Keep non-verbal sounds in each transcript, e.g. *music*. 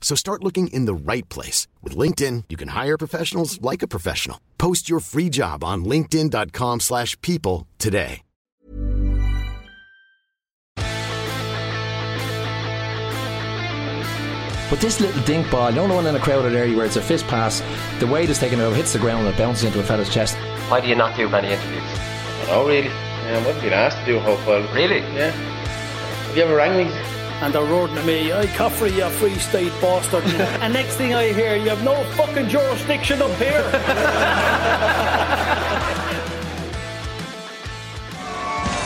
So start looking in the right place. With LinkedIn, you can hire professionals like a professional. Post your free job on linkedin.com slash people today. But this little dink ball, you know the one in a crowded area where it's a fist pass, the weight is taken out, hits the ground and it bounces into a fella's chest. Why do you not do many interviews? Oh, really? Yeah, I wasn't being asked to do a whole file. Really? Yeah. Have you ever rang me? And they're roaring at me, I Caffrey, you free state bastard. *laughs* and next thing I hear, you have no fucking jurisdiction up here. *laughs*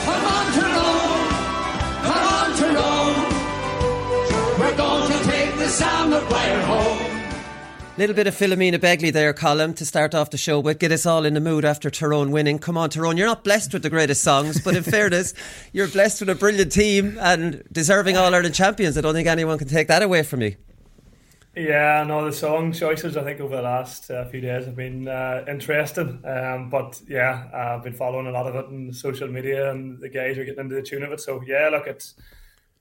Come on, Tyrone! Come on, Tyrone! We're going to take the Sam Maguire home. Little bit of Philomena Begley there, Colm, to start off the show with. Get us all in the mood after Tyrone winning. Come on, Tyrone, you're not blessed with the greatest songs, but in *laughs* fairness, you're blessed with a brilliant team and deserving All Ireland champions. I don't think anyone can take that away from you. Yeah, no, the song choices I think over the last uh, few days have been uh, interesting. Um, but yeah, I've been following a lot of it on social media, and the guys are getting into the tune of it. So yeah, look, it's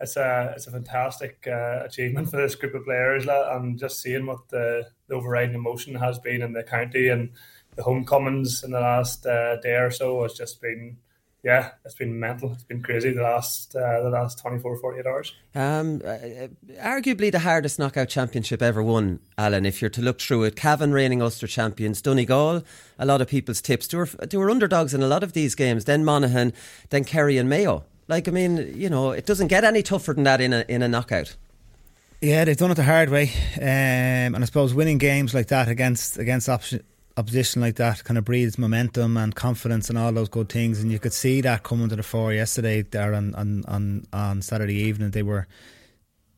it's a it's a fantastic uh, achievement for this group of players, la- and just seeing what the, the overriding emotion has been in the county and the homecomings in the last uh, day or so has just been. Yeah, it's been mental. It's been crazy the last uh, the last 24, 48 hours. Um, uh, arguably the hardest knockout championship ever won, Alan. If you're to look through it, Cavan reigning Ulster champions, Donegal, a lot of people's tips. They were, they were underdogs in a lot of these games. Then Monaghan, then Kerry and Mayo. Like I mean, you know, it doesn't get any tougher than that in a in a knockout. Yeah, they've done it the hard way, um, and I suppose winning games like that against against opposition like that kind of breeds momentum and confidence and all those good things. And you could see that coming to the fore yesterday there on on, on, on Saturday evening. They were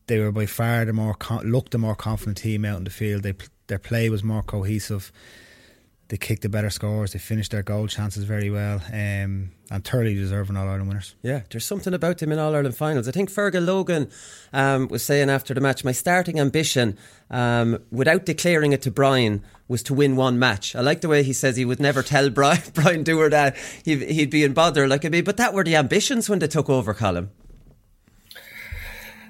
they were by far the more looked the more confident team out in the field. They their play was more cohesive. They kicked the better scores. They finished their goal chances very well, um, and thoroughly deserving All Ireland winners. Yeah, there's something about them in All Ireland finals. I think Fergal Logan um, was saying after the match, my starting ambition, um, without declaring it to Brian, was to win one match. I like the way he says he would never tell Brian, *laughs* Brian Dooher that he'd, he'd be in bother. Like I mean, but that were the ambitions when they took over, Colm.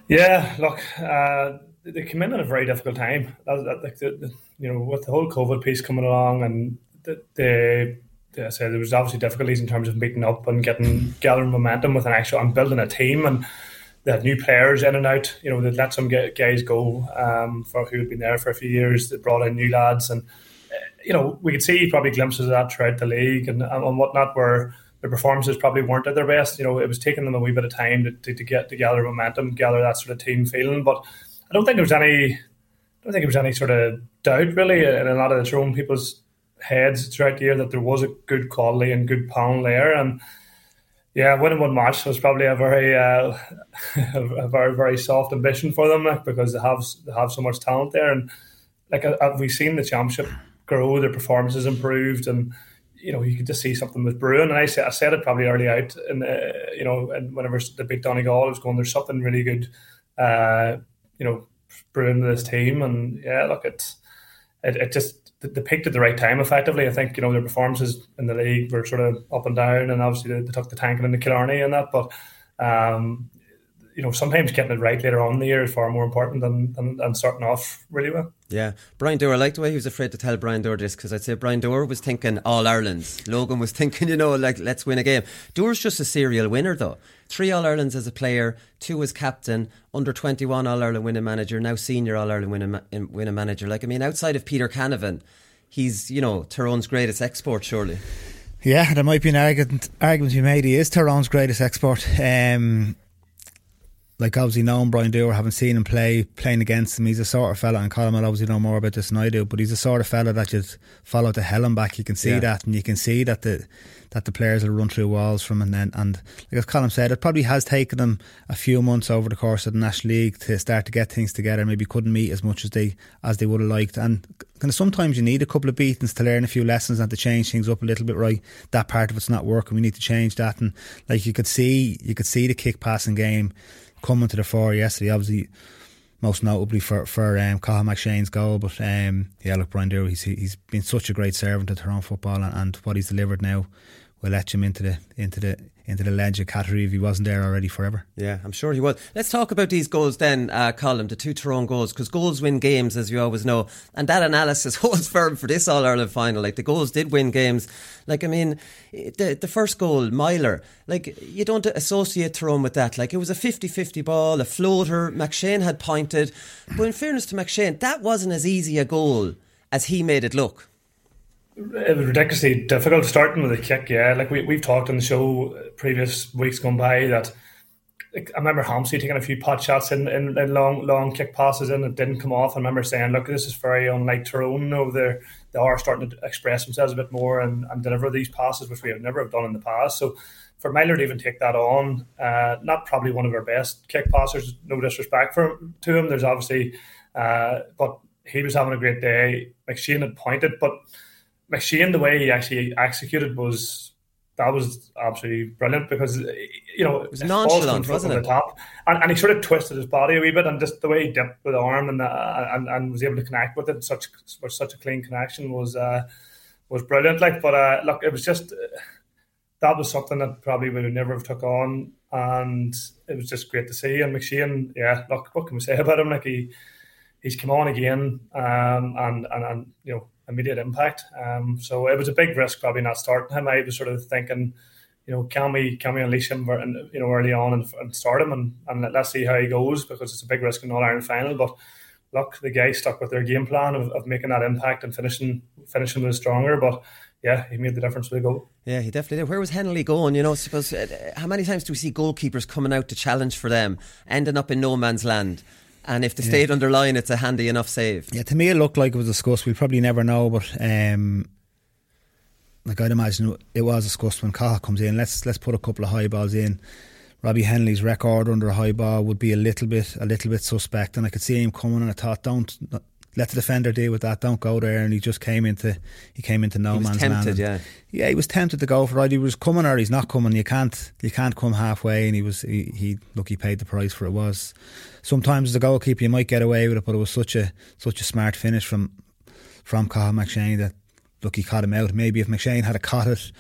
Yeah, look, uh, they came in at a very difficult time. That, that, the, the, you know, with the whole COVID piece coming along, and the, the, the I said there was obviously difficulties in terms of meeting up and getting gathering momentum with an actual and building a team, and they had new players in and out. You know, they let some guys go um, for who had been there for a few years. They brought in new lads, and you know, we could see probably glimpses of that throughout the league and, and whatnot, where the performances probably weren't at their best. You know, it was taking them a wee bit of time to, to, to get to gather momentum, gather that sort of team feeling. But don't think there was any, I don't think there was any sort of doubt really in a lot of the Tyrone people's heads throughout the year that there was a good quality and good pound there. And yeah, winning one match was probably a very, uh, *laughs* a very very soft ambition for them, like, because they have they have so much talent there. And like uh, we've seen the championship grow, their performances improved, and you know, you could just see something was brewing. And I said, I said it probably early out, and you know, and whenever the big Donegal was going, there's something really good, uh, you know, brewing this team. And yeah, look, it's it, it just they peaked at the right time. Effectively, I think you know their performances in the league were sort of up and down, and obviously they, they took the tanking into Killarney and that, but. Um, you know, sometimes getting it right later on in the year is far more important than, than, than starting off really well. Yeah, Brian Dooher, I like the way he was afraid to tell Brian Dooher this because I'd say Brian Dooher was thinking All Ireland's. Logan was thinking, you know, like let's win a game. Dooher's just a serial winner though. Three All Irelands as a player, two as captain, under 21 All Ireland winning manager, now senior All Ireland winning, winning manager. Like, I mean, outside of Peter Canavan, he's, you know, Tyrone's greatest export, surely. Yeah, there might be an argument argument to be made. He is Tyrone's greatest export. Um, like obviously knowing Brian Dooher, having seen him play, playing against him, he's a sort of fella, and Colm will obviously know more about this than I do, but he's a sort of fella that you'd follow to hell and back. You can see Yeah. that, and you can see that the that the players will run through walls from. And then, and like as Colm said, it probably has taken them a few months over the course of the National League to start to get things together. Maybe couldn't meet as much as they as they would have liked, and kind of sometimes you need a couple of beatings to learn a few lessons and to change things up a little bit. Right, that part of it's not working. We need to change that, and like you could see, you could see the kick passing game coming to the fore yesterday. Obviously, most notably for for um, Cathal McShane's goal. But um, yeah, look, Brian he's he's been such a great servant to Tyrone football, and, and what he's delivered now will let him into the into the into the legend category if he wasn't there already forever. Yeah, I'm sure he will. Let's talk about these goals then, uh, Colm, the two Tyrone goals, because goals win games, as you always know. And that analysis *laughs* holds firm for this All Ireland final. Like, the goals did win games. Like, I mean, the, the first goal, Meyler, like, you don't associate Tyrone with that. Like, it was a 50 50 ball, a floater. McShane had pointed. But in fairness to McShane, that wasn't as easy a goal as he made it look. It was ridiculously difficult starting with a kick. Yeah, like we we've talked on the show previous weeks gone by that. Like, I remember Hampsey taking a few pot shots in, in, in long long kick passes and it didn't come off. I remember saying, "Look, this is very unlike Tyrone. Over there, they are starting to express themselves a bit more and, and deliver these passes, which we have never have done in the past." So for Meyler to even take that on, uh, not probably one of our best kick passers. No disrespect for to him. There's obviously, uh, but he was having a great day. McShane had pointed, but McShane, the way he actually executed was that was absolutely brilliant because you know it was nonchalant, wasn't the top, and, and he sort of twisted his body a wee bit, and just the way he dipped with the arm and uh, and, and was able to connect with it, such with such a clean connection was uh, was brilliant. Like, but uh, look, it was just that was something that probably we would never have took on, and it was just great to see. And McShane, yeah, look, what can we say about him? Like he he's come on again, um, and, and and you know immediate impact. Um, so it was a big risk probably not starting him. I was sort of thinking, you know, can we can we unleash him, and, you know, early on and, and start him, and, and let- let's see how he goes because it's a big risk in All Ireland final. But look, the guys stuck with their game plan of, of making that impact and finishing finishing was stronger. But yeah, he made the difference with the goal. Yeah, he definitely did. Where was Hennelly going? You know, suppose uh, how many times do we see goalkeepers coming out to challenge for them, ending up in no man's land? And if they Yeah. stayed under line, it's a handy enough save. Yeah, to me it looked like it was a discussed. We'll probably never know, but um, like I'd imagine it was a discussed when Cathal comes in. Let's let's put a couple of high balls in. Robbie Hennelly's record under a high ball would be a little bit a little bit suspect, and I could see him coming. And I thought, don't let the defender deal with that. Don't go there. And he just came into he came into no He was man's tempted, land. yeah. Yeah, he was tempted to go for it. He was coming or he's not coming. You can't you can't come halfway. And he was he, he look he paid the price for it. Was sometimes as a goalkeeper you might get away with it, but it was such a such a smart finish from from Cathal McShane that look he caught him out. Maybe if McShane had a caught it,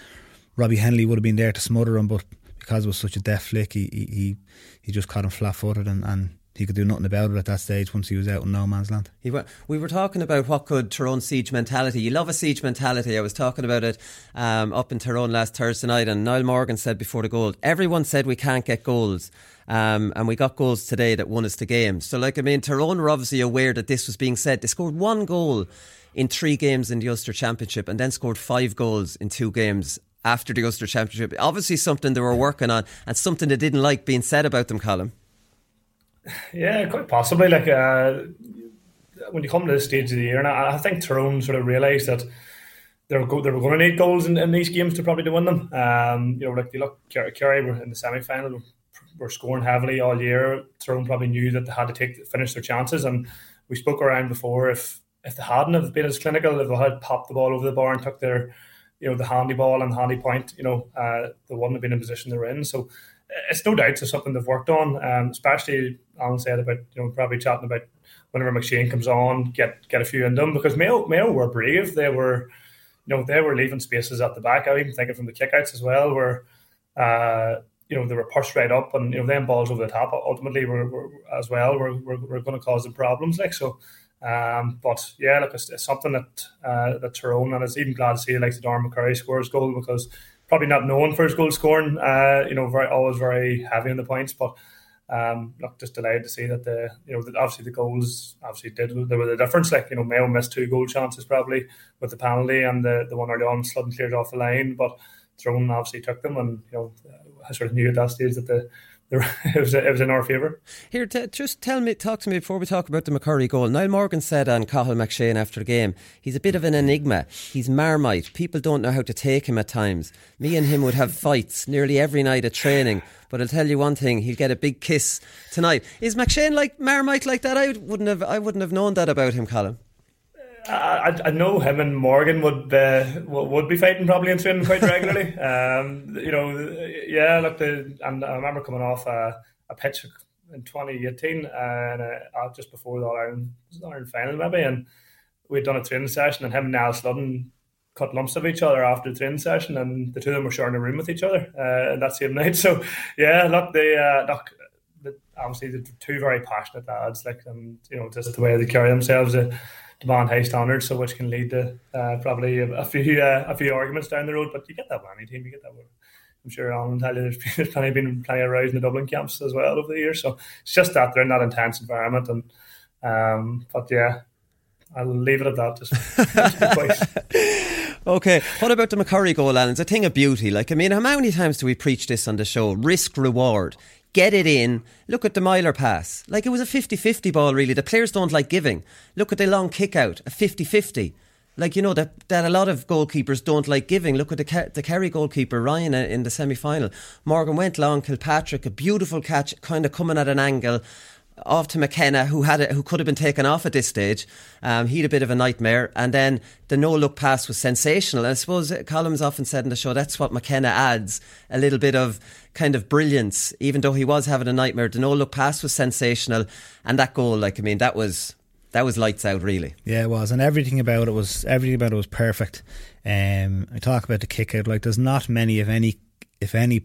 Robbie Hennelly would have been there to smother him, but because it was such a deft flick, he he he, he just caught him flat footed and, and he could do nothing about it at that stage once he was out in no man's land. He wa- we were talking about what could Tyrone siege mentality. You love a siege mentality. I was talking about it um, up in Tyrone last Thursday night, and Niall Morgan said before the goal, everyone said we can't get goals. Um, and we got goals today that won us the game. So, like, I mean, Tyrone were obviously aware that this was being said. They scored one goal in three games in the Ulster Championship and then scored five goals in two games after the Ulster Championship. Obviously, something they were working on and something they didn't like being said about them, Colm. Yeah, quite possibly. Like uh, when you come to this stage of the year, and I, I think Tyrone sort of realised that they were go, they were going to need goals in, in these games to probably to win them. Um, you know, like you look, Kerry, Kerry were in the semi final, were, scoring heavily all year. Tyrone probably knew that they had to take finish their chances, and we spoke around before if if they hadn't have been as clinical, if they had popped the ball over the bar and took their you know the handy ball and handy point, you know, uh, they wouldn't have been in the position they're in. So it's no doubt it's something they've worked on, um, especially Alan said about you know probably chatting about whenever McShane comes on, get get a few in them because Mayo Mayo were brave. They were you know they were leaving spaces at the back. I even thinking from the kickouts as well, where uh, you know they were pushed right up, and you know them balls over the top ultimately were, were as well were, were, were going to cause them problems. Like so. Um, but yeah, look, it's, it's something that uh, that Tyrone, and it's even glad to see like the Darren McCurry scores goal because probably not known for his goal scoring. Uh, you know, very always very heavy on the points, but um, look, just delighted to see that the you know obviously the goals obviously did there was a difference. Like you know, Mayo missed two goal chances probably with the penalty and the the one early on Sludden cleared off the line, but thrown obviously took them, and you know I sort of knew at that stage that the *laughs* it was it was in our favour. Here, t- just tell me, talk to me before we talk about the McCurry goal. Niall Morgan said on Cathal McShane after the game, he's a bit of an enigma. He's marmite. People don't know how to take him at times. Me and him would have *laughs* fights nearly every night at training. But I'll tell you one thing: he'll get a big kiss tonight. Is McShane like marmite like that? I wouldn't have. I wouldn't have known that about him, Colm. I, I know him and Morgan would uh, would be fighting probably in training quite regularly. *laughs* um, you know, yeah. Look, the, and I remember coming off a, a pitch in 2018 and uh, just before the Ireland, Ireland final maybe, and we'd done a training session, and him and Niall Sludden cut lumps of each other after the training session, and the two of them were sharing a room with each other uh, that same night. *laughs* So yeah, look, they uh, look. Obviously, they're two very passionate lads. Like, um, you know, just the way they carry themselves. Uh, demand high standards, so which can lead to uh, probably a, a few uh, a few arguments down the road. But you get that with any team, you get that with. I'm sure Alan you *laughs* there's, there's plenty been plenty of rows in the Dublin camps as well over the years. So it's just that they're in that intense environment, and um, but yeah, I'll leave it at that. Just, *laughs* okay, what about the McCurry goal, Alan? It's a thing of beauty. Like, I mean, how many times do we preach this on the show? Risk reward get it in. Look at the Meyler pass. Like it was a 50 50 ball, really. The players don't like giving. Look at the long kick out, a 50 50. Like, you know, that, that a lot of goalkeepers don't like giving. Look at the, the Kerry goalkeeper, Ryan, uh, in the semi final. Morgan went long, Kilpatrick, a beautiful catch, kind of coming at an angle off to McKenna, who had it, who could have been taken off at this stage. Um, he had a bit of a nightmare, and then the no look pass was sensational. And I suppose Colm's often said in the show that's what McKenna adds a little bit of kind of brilliance, even though he was having a nightmare. The no look pass was sensational, and that goal, like I mean, that was that was lights out, really. Yeah, it was, and everything about it was everything about it was perfect. Um, I talk about the kick out, like there's not many, if any, if any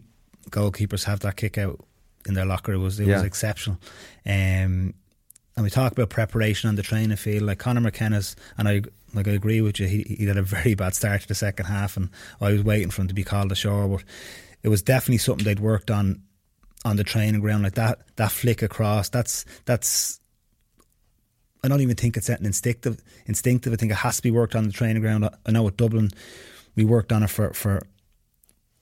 goalkeepers have that kick out in their locker. It was it yeah. was exceptional. Um, and we talk about preparation on the training field. Like Conor McKenna's, and I like I agree with you. He he had a very bad start to the second half, and I was waiting for him to be called ashore. But it was definitely something they'd worked on on the training ground. Like that that flick across. That's that's. I don't even think it's an instinctive. Instinctive. I think it has to be worked on the training ground. I know at Dublin, we worked on it for for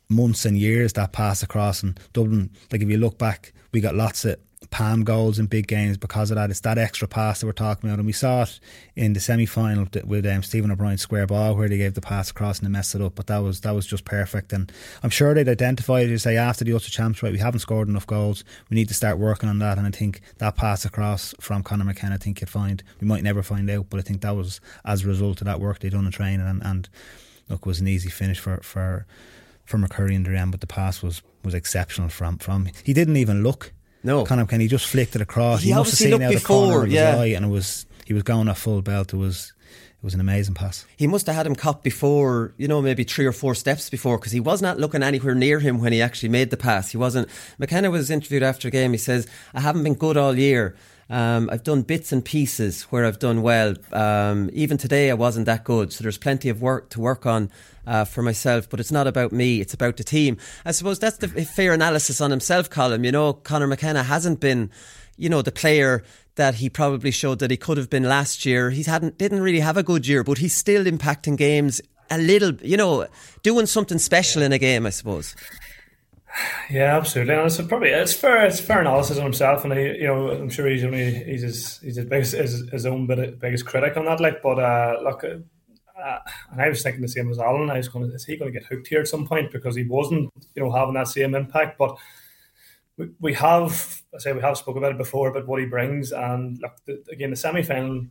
months and years that pass across. And Dublin, like if you look back, we got lots of palm goals in big games because of that. It's that extra pass that we're talking about, and we saw it in the semi final with um, Stephen O'Brien's square ball where they gave the pass across and they messed it up. But that was that was just perfect, and I'm sure they'd identify it. You say after the Ulster Champs, right? We haven't scored enough goals. We need to start working on that. And I think that pass across from Conor McKenna, I think you'd find we might never find out, but I think that was as a result of that work they'd done in training, and, and look, was an easy finish for for for McCurry in the end, but the pass was was exceptional from from. He didn't even look. No, Conor McKenna just flicked it across. He, he must have seen out before, the corner of yeah. his eye, and it was he was going at full belt. It was it was an amazing pass. He must have had him caught before, you know, maybe three or four steps before, because he was not looking anywhere near him when he actually made the pass. He wasn't. McKenna was interviewed after the game. He says, "I haven't been good all year." Um, I've done bits and pieces where I've done well. Um, even today, I wasn't that good. So there's plenty of work to work on uh, for myself. But it's not about me; it's about the team. I suppose that's the fair analysis on himself, Colm. You know, Conor McKenna hasn't been, you know, the player that he probably showed that he could have been last year. He hadn't didn't really have a good year, but he's still impacting games a little. You know, doing something special in a game. I suppose. Yeah, absolutely. And it's probably it's fair. It's fair analysis on himself, and he, you know, I'm sure he's only he's his he's his biggest his, his own bit, biggest critic on that. Like, but uh, look, uh, and I was thinking the same as Alan. I was going, is he going to get hooked here at some point because he wasn't, you know, having that same impact. But we, we have, I say, we have spoke about it before, but what he brings, and look, the, again, the semi final.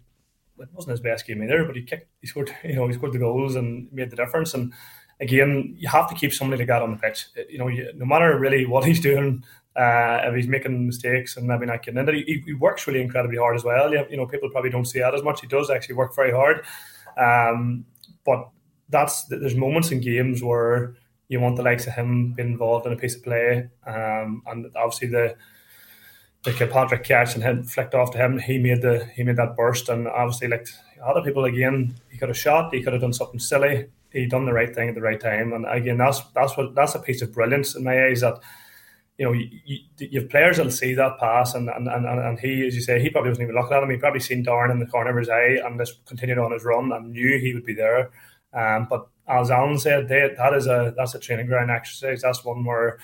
It wasn't his best game either, but he kicked, he scored, *laughs* you know, he scored the goals and made the difference. And again, you have to keep somebody like that on the pitch. You know, you, no matter really what *laughs* he's doing, uh, if he's making mistakes and maybe not getting in it, he, he works really incredibly hard as well. You, you, know, people probably don't see that as much. He does actually work very hard. Um, but that's there's moments in games where you want the likes of him being involved in a piece of play, um, and obviously the the Kilpatrick catch and him flicked off to him. He made the he made that burst, and obviously like other people again, he could have shot, he could have done something silly he done the right thing at the right time. And again, that's that's what that's a piece of brilliance in my eyes that you know you, you, you have players that'll see that pass and, and and and he, as you say, he probably wasn't even looking at him. He probably seen Darren in the corner of his eye and just continued on his run and knew he would be there. Um, but as Alan said, they, that is a that's a training ground exercise. That's one where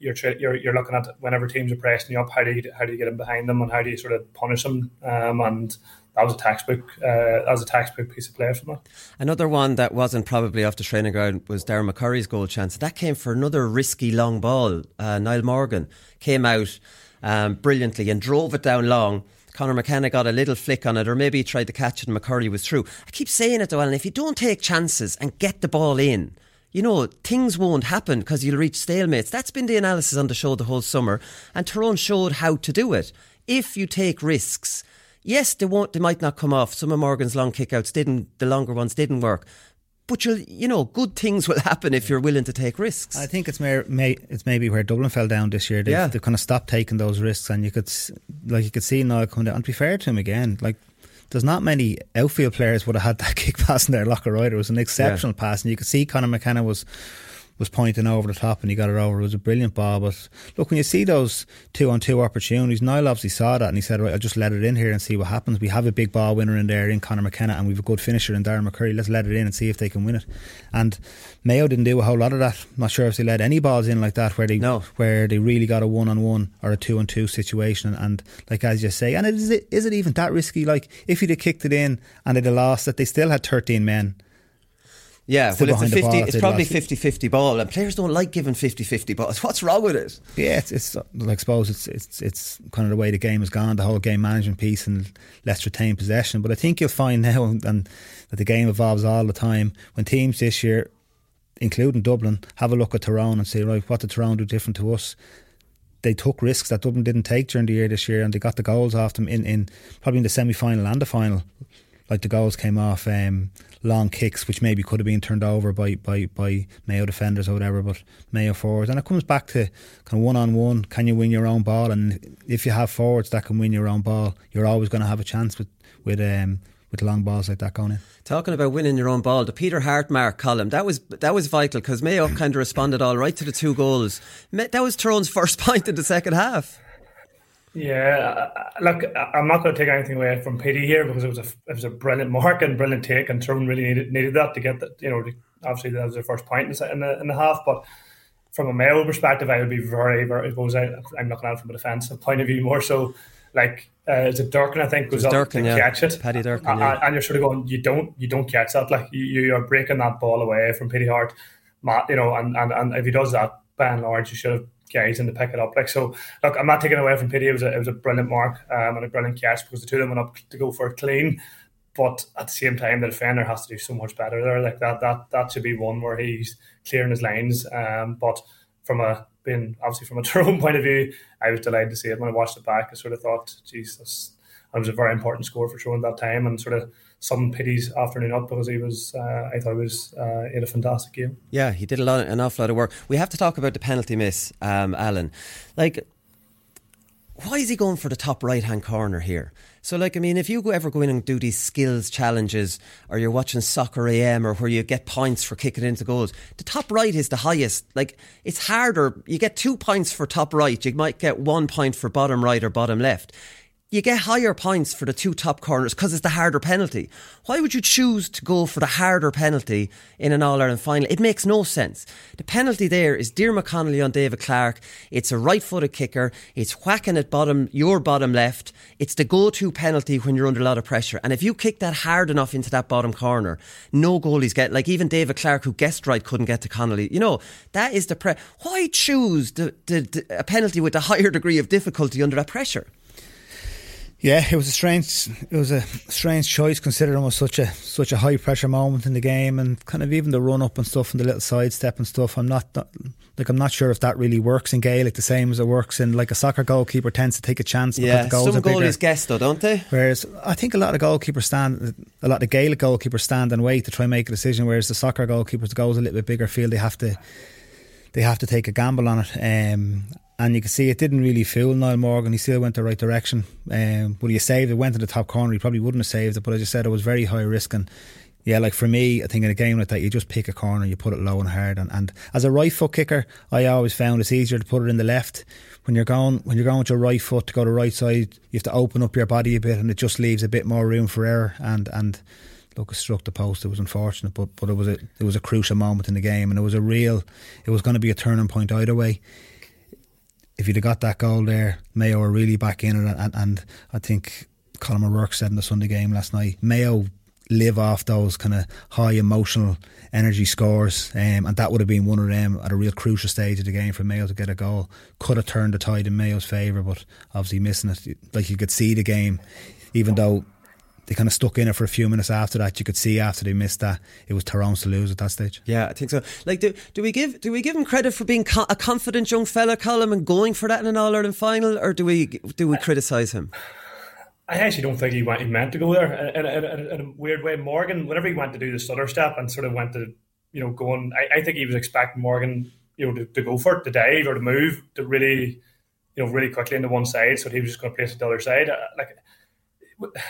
you're tra- you're you're looking at whenever teams are pressing you up, how do you how do you get in behind them, and how do you sort of punish them? Um, and that was a textbook uh, that was a textbook piece of play from that. Another one that wasn't probably off the training ground was Darren McCurry's goal chance. That came for another risky long ball. Uh, Niall Morgan came out um, brilliantly and drove it down long. Conor McKenna got a little flick on it, or maybe he tried to catch it and McCurry was through. I keep saying it though, and if you don't take chances and get the ball in, you know, things won't happen because you'll reach stalemates. That's been the analysis on the show the whole summer, and Tyrone showed how to do it. If you take risks, yes, they won't. They might not come off. Some of Morgan's long kickouts didn't. The longer ones didn't work. But you'll, you know, good things will happen if you're willing to take risks. I think it's may, may, it's maybe where Dublin fell down this year. They've, Yeah. they've kind of stopped taking those risks, and you could, like, you could see Niall coming down. And to be fair to him again, like, there's not many outfield players would have had that *laughs* kick pass in their locker either. It was an exceptional pass, and you could see Conor McKenna was was pointing over the top and he got it over. It was a brilliant ball. But look, when you see those two on two opportunities, Niall obviously saw that and he said, Right, I'll just let it in here and see what happens. We have a big ball winner in there in Conor McKenna and we've a good finisher in Darren McCurry. Let's let it in and see if they can win it. And Mayo didn't do a whole lot of that. I'm not sure if they let any balls in like that where they No. where they really got a one on one or a two on two situation. And, and like as you say, and is it is it even that risky? Like if he'd have kicked it in and they'd have lost that they still had 13 men. Yeah, well, it's a 50, ball, it's probably lost. 50 50 ball, and players don't like giving 50 50 balls. *laughs* What's wrong with it? Yeah, it's, it's I suppose it's it's it's kind of the way the game has gone, the whole game management piece, and let's retain possession. But I think you'll find *laughs* now and, and that the game evolves all the time. When teams this year, including Dublin, have a look at Tyrone and say, right, what did Tyrone do different to us? They took risks that Dublin didn't take during the year this year, and they got the goals off them in, in probably in the semi final and the final. Like the goals came off um, long kicks, which maybe could have been turned over by, by, by Mayo defenders or whatever, but Mayo forwards. And it comes back to kind of one on one. Can you win your own ball? And if you have forwards that can win your own ball, you're always going to have a chance with with um, with long balls like that going in. Talking about winning your own ball, the Peter Harte mark Colm that was that was vital because Mayo kind of responded all right to the two goals. That was Tyrone's *laughs* first point in the second half. Yeah, uh, look, I- I'm not going to take anything away from Petey here because it was a it was a brilliant mark and brilliant take, and Tyrone really needed needed that to get that. You know, obviously that was their first point in the, in the half. But from a Mayo perspective, I would be very very. I suppose I, I'm looking at it from a defensive point of view more so. Like, uh, is it Durcan? I think was up Durcan, to yeah. catch it. Paddy Durcan, A- yeah. and you're sort of going, you don't you don't catch that. Like you, you are breaking that ball away from Petey Harte. Matt, you know, and, and, and if he does that, by and large, you should have guys in to pick it up. Like so, look, I'm not taking away from Petey. It was a, it was a brilliant mark um, and a brilliant catch because the two of them went up to go for it clean. But at the same time, the defender has to do so much better there. Like that, that that should be one where he's clearing his lines. Um, but from a being obviously from a *laughs* Tyrone point of view, I was delighted to see it when I watched it back. I sort of thought, Jesus, it was a very important score for Tyrone that time, and sort of some pities afternoon up because he was. Uh, I thought he was uh, in a fantastic game. Yeah, he did a lot, an awful lot of work. We have to talk about the penalty miss, um, Alan. Like, why is he going for the top right hand corner here? So, like, I mean, if you ever go in and do these skills challenges, or you're watching Soccer AM, or where you get points for kicking into goals, the top right is the highest. Like, it's harder. You get two points for top right. You might get one point for bottom right or bottom left. You get higher points for the two top corners because it's the harder penalty. Why would you choose to go for the harder penalty in an All Ireland final? It makes no sense. The penalty there is Diarmuid Connolly on David Clarke. It's a right footed kicker. It's whacking at bottom, your bottom left. It's the go to penalty when you're under a lot of pressure. And if you kick that hard enough into that bottom corner, no goalies get, like even David Clarke, who guessed right, couldn't get to Connolly. You know, that is the pre. Why choose the, the, the, a penalty with a higher degree of difficulty under that pressure? Yeah, it was a strange, it was a strange choice considering it was such a such a high pressure moment in the game, and kind of even the run up and stuff and the little sidestep and stuff. I'm not, not like I'm not sure if that really works in Gaelic the same as it works in like a soccer goalkeeper tends to take a chance. because Yeah, the goals some goalies guess though, don't they? Whereas I think a lot of goalkeepers stand, a lot of Gaelic goalkeepers stand and wait to try and make a decision. Whereas the soccer goalkeepers, the goals a little bit bigger, feel they have to, they have to take a gamble on it. Um, and you can see it didn't really fool Niall Morgan. He still went the right direction. Um, would he have saved it? Went to the top corner. He probably wouldn't have saved it. But as I said, it was very high risk. And yeah, like for me, I think in a game like that, you just pick a corner, you put it low and hard. And, and as a right foot kicker, I always found it's easier to put it in the left. When you're going, when you're going with your right foot to go to the right side, you have to open up your body a bit, and it just leaves a bit more room for error. And and look, it struck the post. It was unfortunate, but but it was a it was a crucial moment in the game, and it was a real. It was going to be a turning point either way. If you'd have got that goal there, Mayo were really back in it, and, and I think Colm O'Rourke said in the Sunday game last night, Mayo live off those kind of high emotional energy scores, um, and that would have been one of them at a real crucial stage of the game for Mayo to get a goal. Could have turned the tide in Mayo's favour, but obviously missing it. Like you could see the game, even though they kind of stuck in it for a few minutes after that. You could see after they missed that it was Tyrone's to lose at that stage. Yeah, I think so. Like, do, do we give do we give him credit for being co- a confident young fella, Colm, and going for that in an All Ireland final, or do we do we criticise him? I actually don't think he, went, he meant to go there in, in, in, in, a weird way. Morgan, whenever he went to do the stutter step and sort of went to, you know, going, I, I think he was expecting Morgan, you know, to, to, go for it, to dive or to move, to really, you know, really quickly into one side. So he was just going to place it the other side. Uh, like,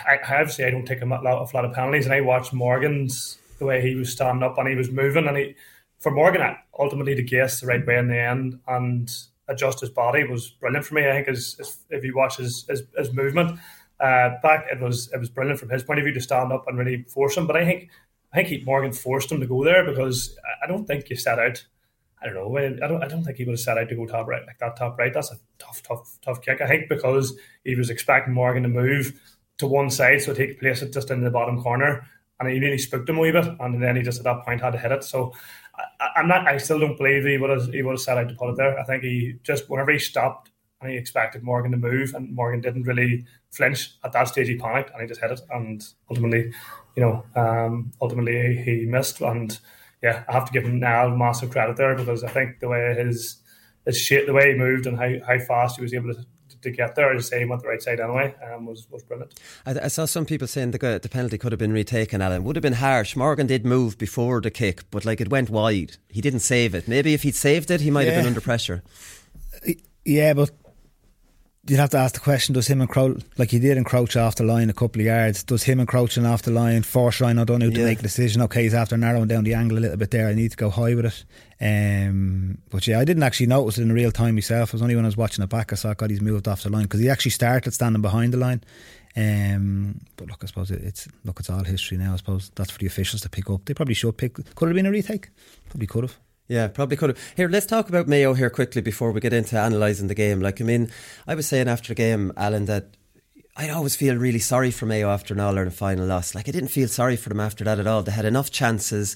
I, obviously, I don't take a lot, a lot of penalties, and I watched Morgan's the way he was standing up and he was moving, and he, for Morgan, ultimately to guess the right way in the end and adjust his body was brilliant for me. I think as, as if you watch his, his, his movement uh, back. It was it was brilliant from his point of view to stand up and really force him. But I think I think he, Morgan forced him to go there because I don't think he set out. I don't know. I don't. I don't think he would have set out to go top right like that. Top right. That's a tough, tough, tough kick. I think because he was expecting Morgan to move to one side so he place it just in the bottom corner, and he really spooked him a wee bit, and then he just at that point had to hit it. So I, am not. I still don't believe he would have. He would have set out to put it there. I think he just whenever he stopped and he expected Morgan to move, and Morgan didn't really flinch at that stage. He panicked and he just hit it, and ultimately, you know, um, ultimately he missed. And yeah, I have to give him now massive credit there because I think the way his his shape, the way he moved, and how, how fast he was able to to get there. As I say, he went the right side anyway. Um, was was brilliant. I, I, saw some people saying the the penalty could have been retaken. Alan would have been harsh. Morgan did move before the kick, but like it went wide. He didn't save it. Maybe if he'd saved it, he might yeah. have been under pressure. Yeah, but you'd have to ask the question: Does him encroach like he did encroach off the line a couple of yards? Does him encroaching off the line force Ryan O'Donoghue yeah. to make a decision? Okay, he's after narrowing down the angle a little bit there. I need to go high with it. Um, but yeah, I didn't actually notice it in real time myself. It was only when I was watching it back I saw God he's moved off the line because he actually started standing behind the line. Um, but look, I suppose it's look, it's all history now. I suppose that's for the officials to pick up. They probably should pick. Could have been a retake. Probably could have. Yeah, probably could have. Here, let's talk about Mayo here quickly before we get into analysing the game. Like, I mean, I was saying after the game, Alan, that I always feel really sorry for Mayo after an All Ireland final loss. Like, I didn't feel sorry for them after that at all. They had enough chances.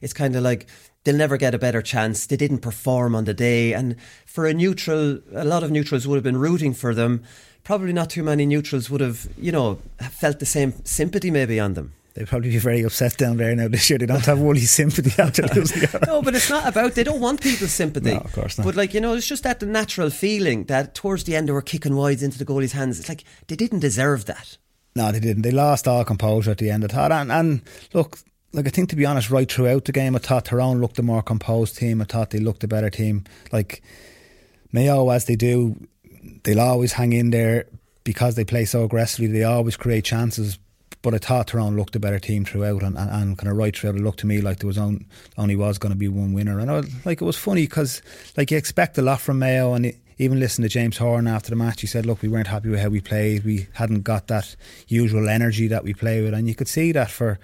It's kind of like they'll never get a better chance. They didn't perform on the day. And for a neutral, a lot of neutrals would have been rooting for them. Probably not too many neutrals would have, you know, felt the same sympathy maybe on them they'd probably be very upset down there now this year. They don't have Wooly's sympathy *laughs* after losing. *laughs* no, but it's not about. They don't want people's sympathy. No, of course not. But like you know, it's just that the natural feeling that towards the end they were kicking wides into the goalie's hands. It's like they didn't deserve that. No, they didn't. They lost all composure at the end. I thought, and, and look, like I think to be honest, right throughout the game, I thought Tyrone looked the more composed team. I thought they looked a better team. Like Mayo, as they do, they'll always hang in there because they play so aggressively. They always create chances but I thought Tyrone looked a better team throughout, and, and, and kind of right throughout, it looked to me like there was on, only was going to be one winner. And I, like it was funny because like you expect a lot from Mayo, and it, even listen to James Horan after the match, he said, "Look, we weren't happy with how we played. We hadn't got that usual energy that we play with, and you could see that for."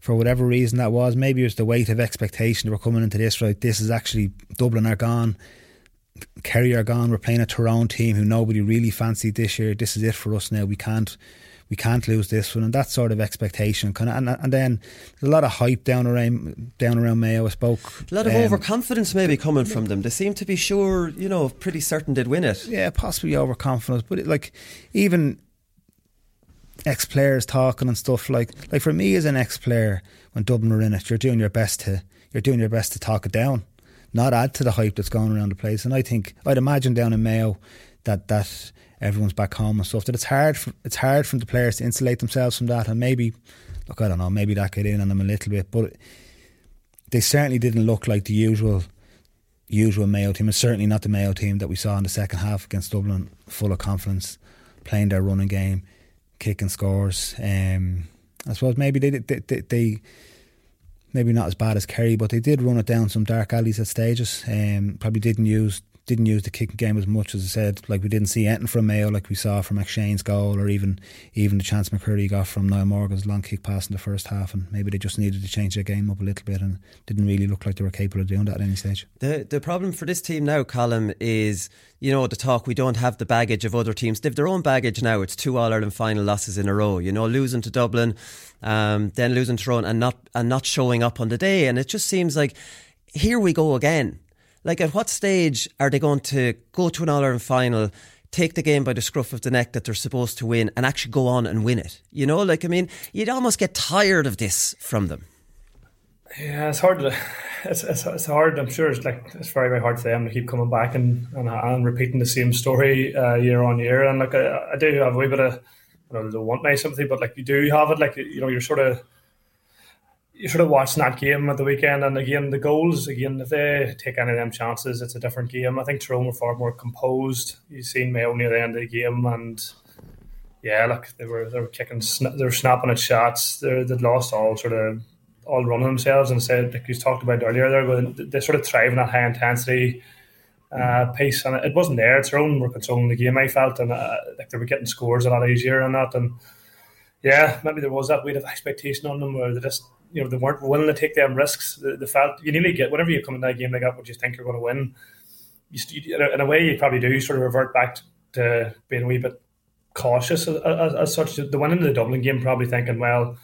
For whatever reason that was, maybe it was the weight of expectation. They were coming into this right. This is actually Dublin are gone. Kerry are gone. We're playing a Tyrone team who nobody really fancied this year. This is it for us now. We can't we can't lose this one, and that sort of expectation. Kind of, and, and then a lot of hype down around down around Mayo. I spoke a lot of um, overconfidence maybe coming from them. They seem to be sure, you know, pretty certain they'd win it. Yeah, possibly overconfidence, but it, like even ex players talking and stuff like like for me as an ex player, when Dublin are in it, you're doing your best to you're doing your best to talk it down, not add to the hype that's going around the place. And I think I'd imagine down in Mayo that that everyone's back home and stuff. That it's hard for, it's hard for the players to insulate themselves from that, and maybe look, I don't know, maybe that get in on them a little bit, but they certainly didn't look like the usual usual Mayo team, certainly not the Mayo team that we saw in the second half against Dublin, full of confidence, playing their running game, kicking scores. Um, I suppose maybe they, they, they, they maybe not as bad as Kerry, but they did run it down some dark alleys at stages. Um, probably didn't use didn't use the kicking game as much as I said. Like we didn't see anything from Mayo like we saw from McShane's goal, or even even the chance McCurry got from Niall Morgan's long kick pass in the first half. And maybe they just needed to change their game up a little bit, and didn't really look like they were capable of doing that at any stage. The the problem for this team now, Colm, is you know the talk. We don't have the baggage of other teams. They've their own baggage now. It's two All Ireland final losses in a row. You know, losing to Dublin, um, then losing to Tyrone, and not and not showing up on the day. And it just seems like here we go again like, at what stage are they going to go to an All Ireland final? take the game by the scruff of the neck that they're supposed to win and actually go on and win it. You know, like I mean, you'd almost get tired of this from them. Yeah, it's hard. To, it's, it's, it's hard. I'm sure it's like it's very very hard for them to keep coming back and and, and repeating the same story uh, year on year. And like I, I do have a wee bit of I don't, want my sympathy, but like you do have it. Like you know, you're sort of you should have watched that game at the weekend. And again, the goals, again, if they take any of them chances, it's a different game. I think Tyrone were far more composed. You've seen Mayo near the end of the game, and yeah, look, they were they were kicking, they were snapping at shots. They they'd lost all sort of all running themselves, and said like you talked about earlier, they're they sort of thrive in that high intensity. Uh, pace and it wasn't there. Tyrone were controlling the game. I felt, and uh, like they were getting scores a lot easier and that. And yeah, maybe there was that weight of expectation on them where they just you know they weren't willing to take them risks. The, the felt you nearly get whenever you come in that game like that, what you think you're going to win. You, in a way, you probably do sort of revert back to being a wee bit cautious as, as, as such. The winning the Dublin game, probably thinking, well,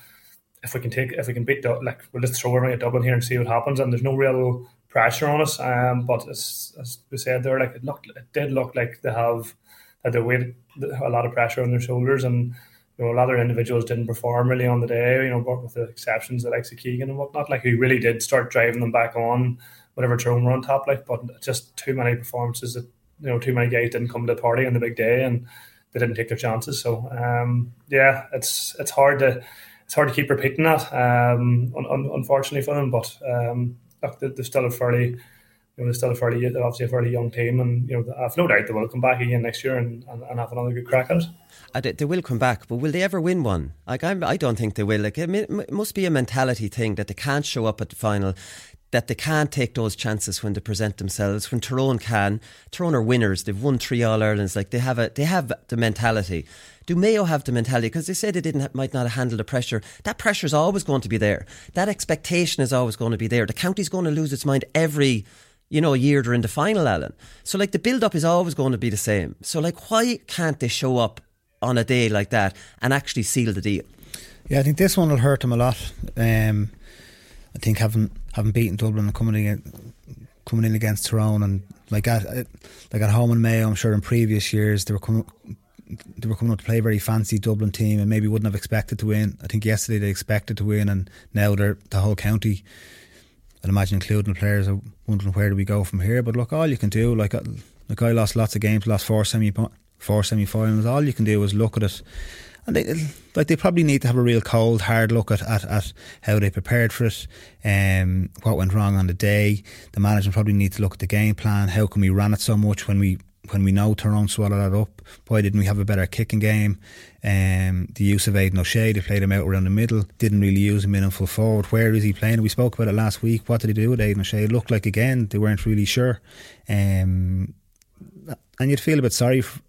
if we can take, if we can beat, like we'll just throw everything at Dublin here and see what happens. And there's no real pressure on us. Um, but as, as we said there, like it looked, it did look like they have that they weight a lot of pressure on their shoulders and you know, a lot of individuals didn't perform really on the day, you know, but with the exceptions of like Keegan and whatnot, like who really did start driving them back on whatever Tyrone were on top, like, but just too many performances that, you know, too many guys didn't come to the party on the big day and they didn't take their chances. So, um, yeah, it's, it's hard to, it's hard to keep repeating that, um, un- un- unfortunately for them, but, um, look, they're still a fairly, you know, they're still a fairly, obviously a fairly young team, and you know, I've no doubt they will come back again next year and, and, and have another good crack at it. They, will come back, but will they ever win one? Like I'm, I don't think they will. Like it, must be a mentality thing that they can't show up at the final that they can't take those chances when they present themselves. When Tyrone can, Tyrone are winners. They've won three All Irelands. Like they have a, they have the mentality. Do Mayo have the mentality? Because they say they didn't might not handle the pressure. That pressure is always going to be there. That expectation is always going to be there. The county's going to lose its mind every you know, year they're in the final, Alan. So, like, the build up is always going to be the same. So, like, why can't they show up on a day like that and actually seal the deal. Yeah, I think this one will hurt them a lot. Um, I think having having beaten Dublin and coming in coming in against Tyrone and like at like at home in Mayo, I'm sure in previous years they were coming they were coming up to play a very fancy Dublin team and maybe wouldn't have expected to win. I think yesterday they expected to win and now they're the whole county. I'd imagine including players are wondering where do we go from here. But look, all you can do like like I lost lots of games, lost four semi four semi-finals. All you can do is look at it, and they like they probably need to have a real cold, hard look at, at, at how they prepared for it, um, what went wrong on the day. The management probably need to look at the game plan. How can we run it so much when we when we know Tyrone swallow that up? Why didn't we have a better kicking game? Um, the use of Aidan O'Shea, they played him out around the middle, didn't really use him in full forward. Where is he playing? We spoke about it last week. What did he do with Aidan O'Shea? It looked like again they weren't really sure. Um, and you'd feel a bit sorry for,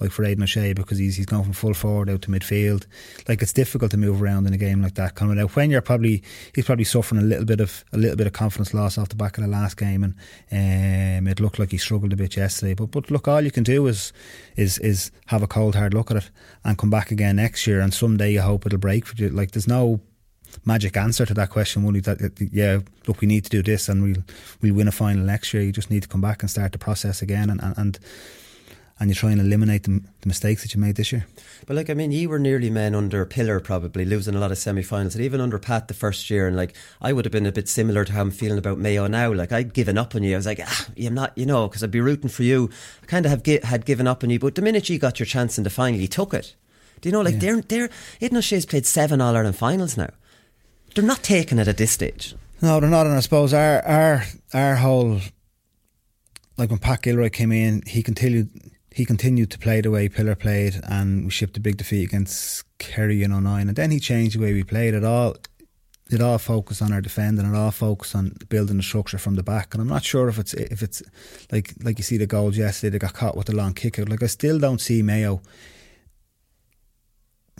like for Aidan O'Shea because he's he's gone from full forward out to midfield. Like it's difficult to move around in a game like that. Coming out when you're probably he's probably suffering a little bit of a little bit of confidence loss off the back of the last game, and um, it looked like he struggled a bit yesterday. But but look, all you can do is is is have a cold hard look at it and come back again next year, and someday you hope it'll break for you. Like there's no magic answer to that question. Only that, yeah, look, we need to do this, and we'll we'll win a final next year. You just need to come back and start the process again, and and, and and you try and eliminate the, the, mistakes that you made this year. But like, I mean, you were nearly men under Pillar, probably losing a lot of semi-finals, and even under Pat the first year. And like, I would have been a bit similar to how I'm feeling about Mayo now. Like, I'd given up on you. I was like, ah, I'm not, you know, because I'd be rooting for you. I kind of have gi- had given up on you. But the minute you got your chance in the final, you took it. Do you know, like yeah. they're they're Aidan O'Shea's played seven All Ireland finals now. They're not taking it at this stage. No, they're not. And I suppose our our our whole like when Pat Gilroy came in, he continued he continued to play the way Pillar played, and we shipped a big defeat against Kerry in 09. And then he changed the way we played it all. it all focused on our defending, it all focused on building the structure from the back. And I'm not sure if it's if it's like like you see the goals yesterday, they got caught with the long kick out. Like I still don't see Mayo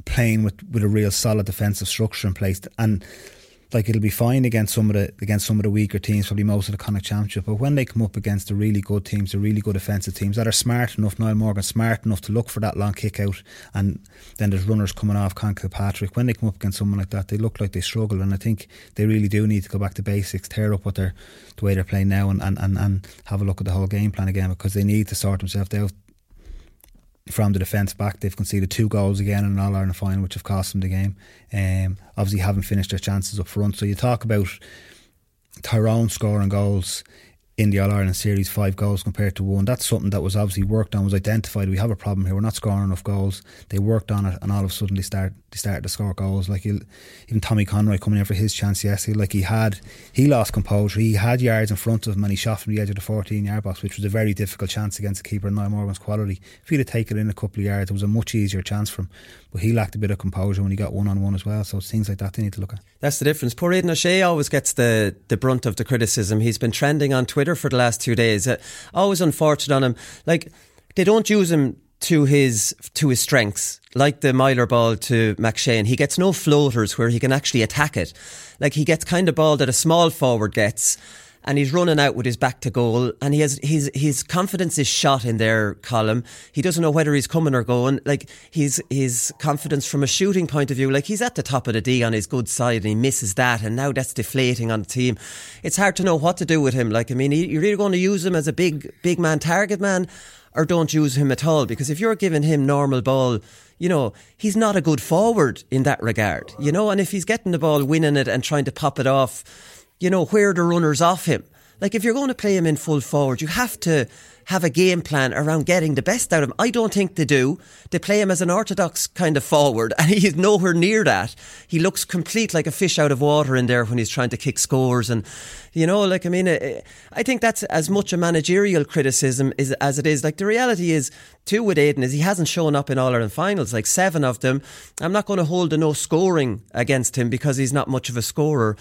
playing with, with a real solid defensive structure in place. And like it'll be fine against some of the against some of the weaker teams, probably most of the Connacht Championship. But when they come up against the really good teams, the really good offensive teams that are smart enough, Niall Morgan smart enough to look for that long kick out, and then there's runners coming off Conn Kilpatrick. When they come up against someone like that, they look like they struggle, and I think they really do need to go back to basics, tear up what they're the way they're playing now, and, and, and, and have a look at the whole game plan again because they need to sort themselves out from the defence back. They've conceded two goals again in an All Ireland final, which have cost them the game. Um, obviously, haven't finished their chances up front. So you talk about Tyrone scoring goals in the All Ireland series, five goals compared to one. That's something that was obviously worked on, was identified. We have a problem here. We're not scoring enough goals. They worked on it, and all of a sudden they start they started to score goals. Like even Tommy Conroy coming in for his chance yesterday, like he had he lost composure. He had yards in front of him, and he shot from the edge of the 14 yard box, which was a very difficult chance against the keeper. Niall Morgan's quality. If he'd have taken in a couple of yards, it was a much easier chance for him. But he lacked a bit of composure when he got one on one as well. So things like that they need to look at. That's the difference. Poor Aidan O'Shea always gets the, the brunt of the criticism. He's been trending on Twitter for the last two days. Uh, always unfortunate on him. Like, they don't use him to his to his strengths, like the Meyler ball to McShane. He gets no floaters where he can actually attack it. Like he gets kind of ball that a small forward gets and he's running out with his back to goal and he has his his confidence is shot in their Colm. He doesn't know whether he's coming or going. Like his his confidence from a shooting point of view, like he's at the top of the D on his good side and he misses that and now that's deflating on the team. It's hard to know what to do with him. Like I mean, you're either going to use him as a big big man target man or don't use him at all because if you're giving him normal ball you know, he's not a good forward in that regard, you know, and if he's getting the ball, winning it and trying to pop it off, you know, where the runners off him. Like if you're going to play him in full forward, you have to have a game plan around getting the best out of him. I don't think they do. They play him as an orthodox kind of forward, *laughs* and he's nowhere near that. He looks complete like a fish out of water in there when he's trying to kick scores, and you know, like I mean, eh, eh, I think that's as much a managerial criticism is, as it is. Like the reality is, too with Aidan is he hasn't shown up in All Ireland finals, like seven of them. I'm not going to hold a no scoring against him because he's not much of a scorer.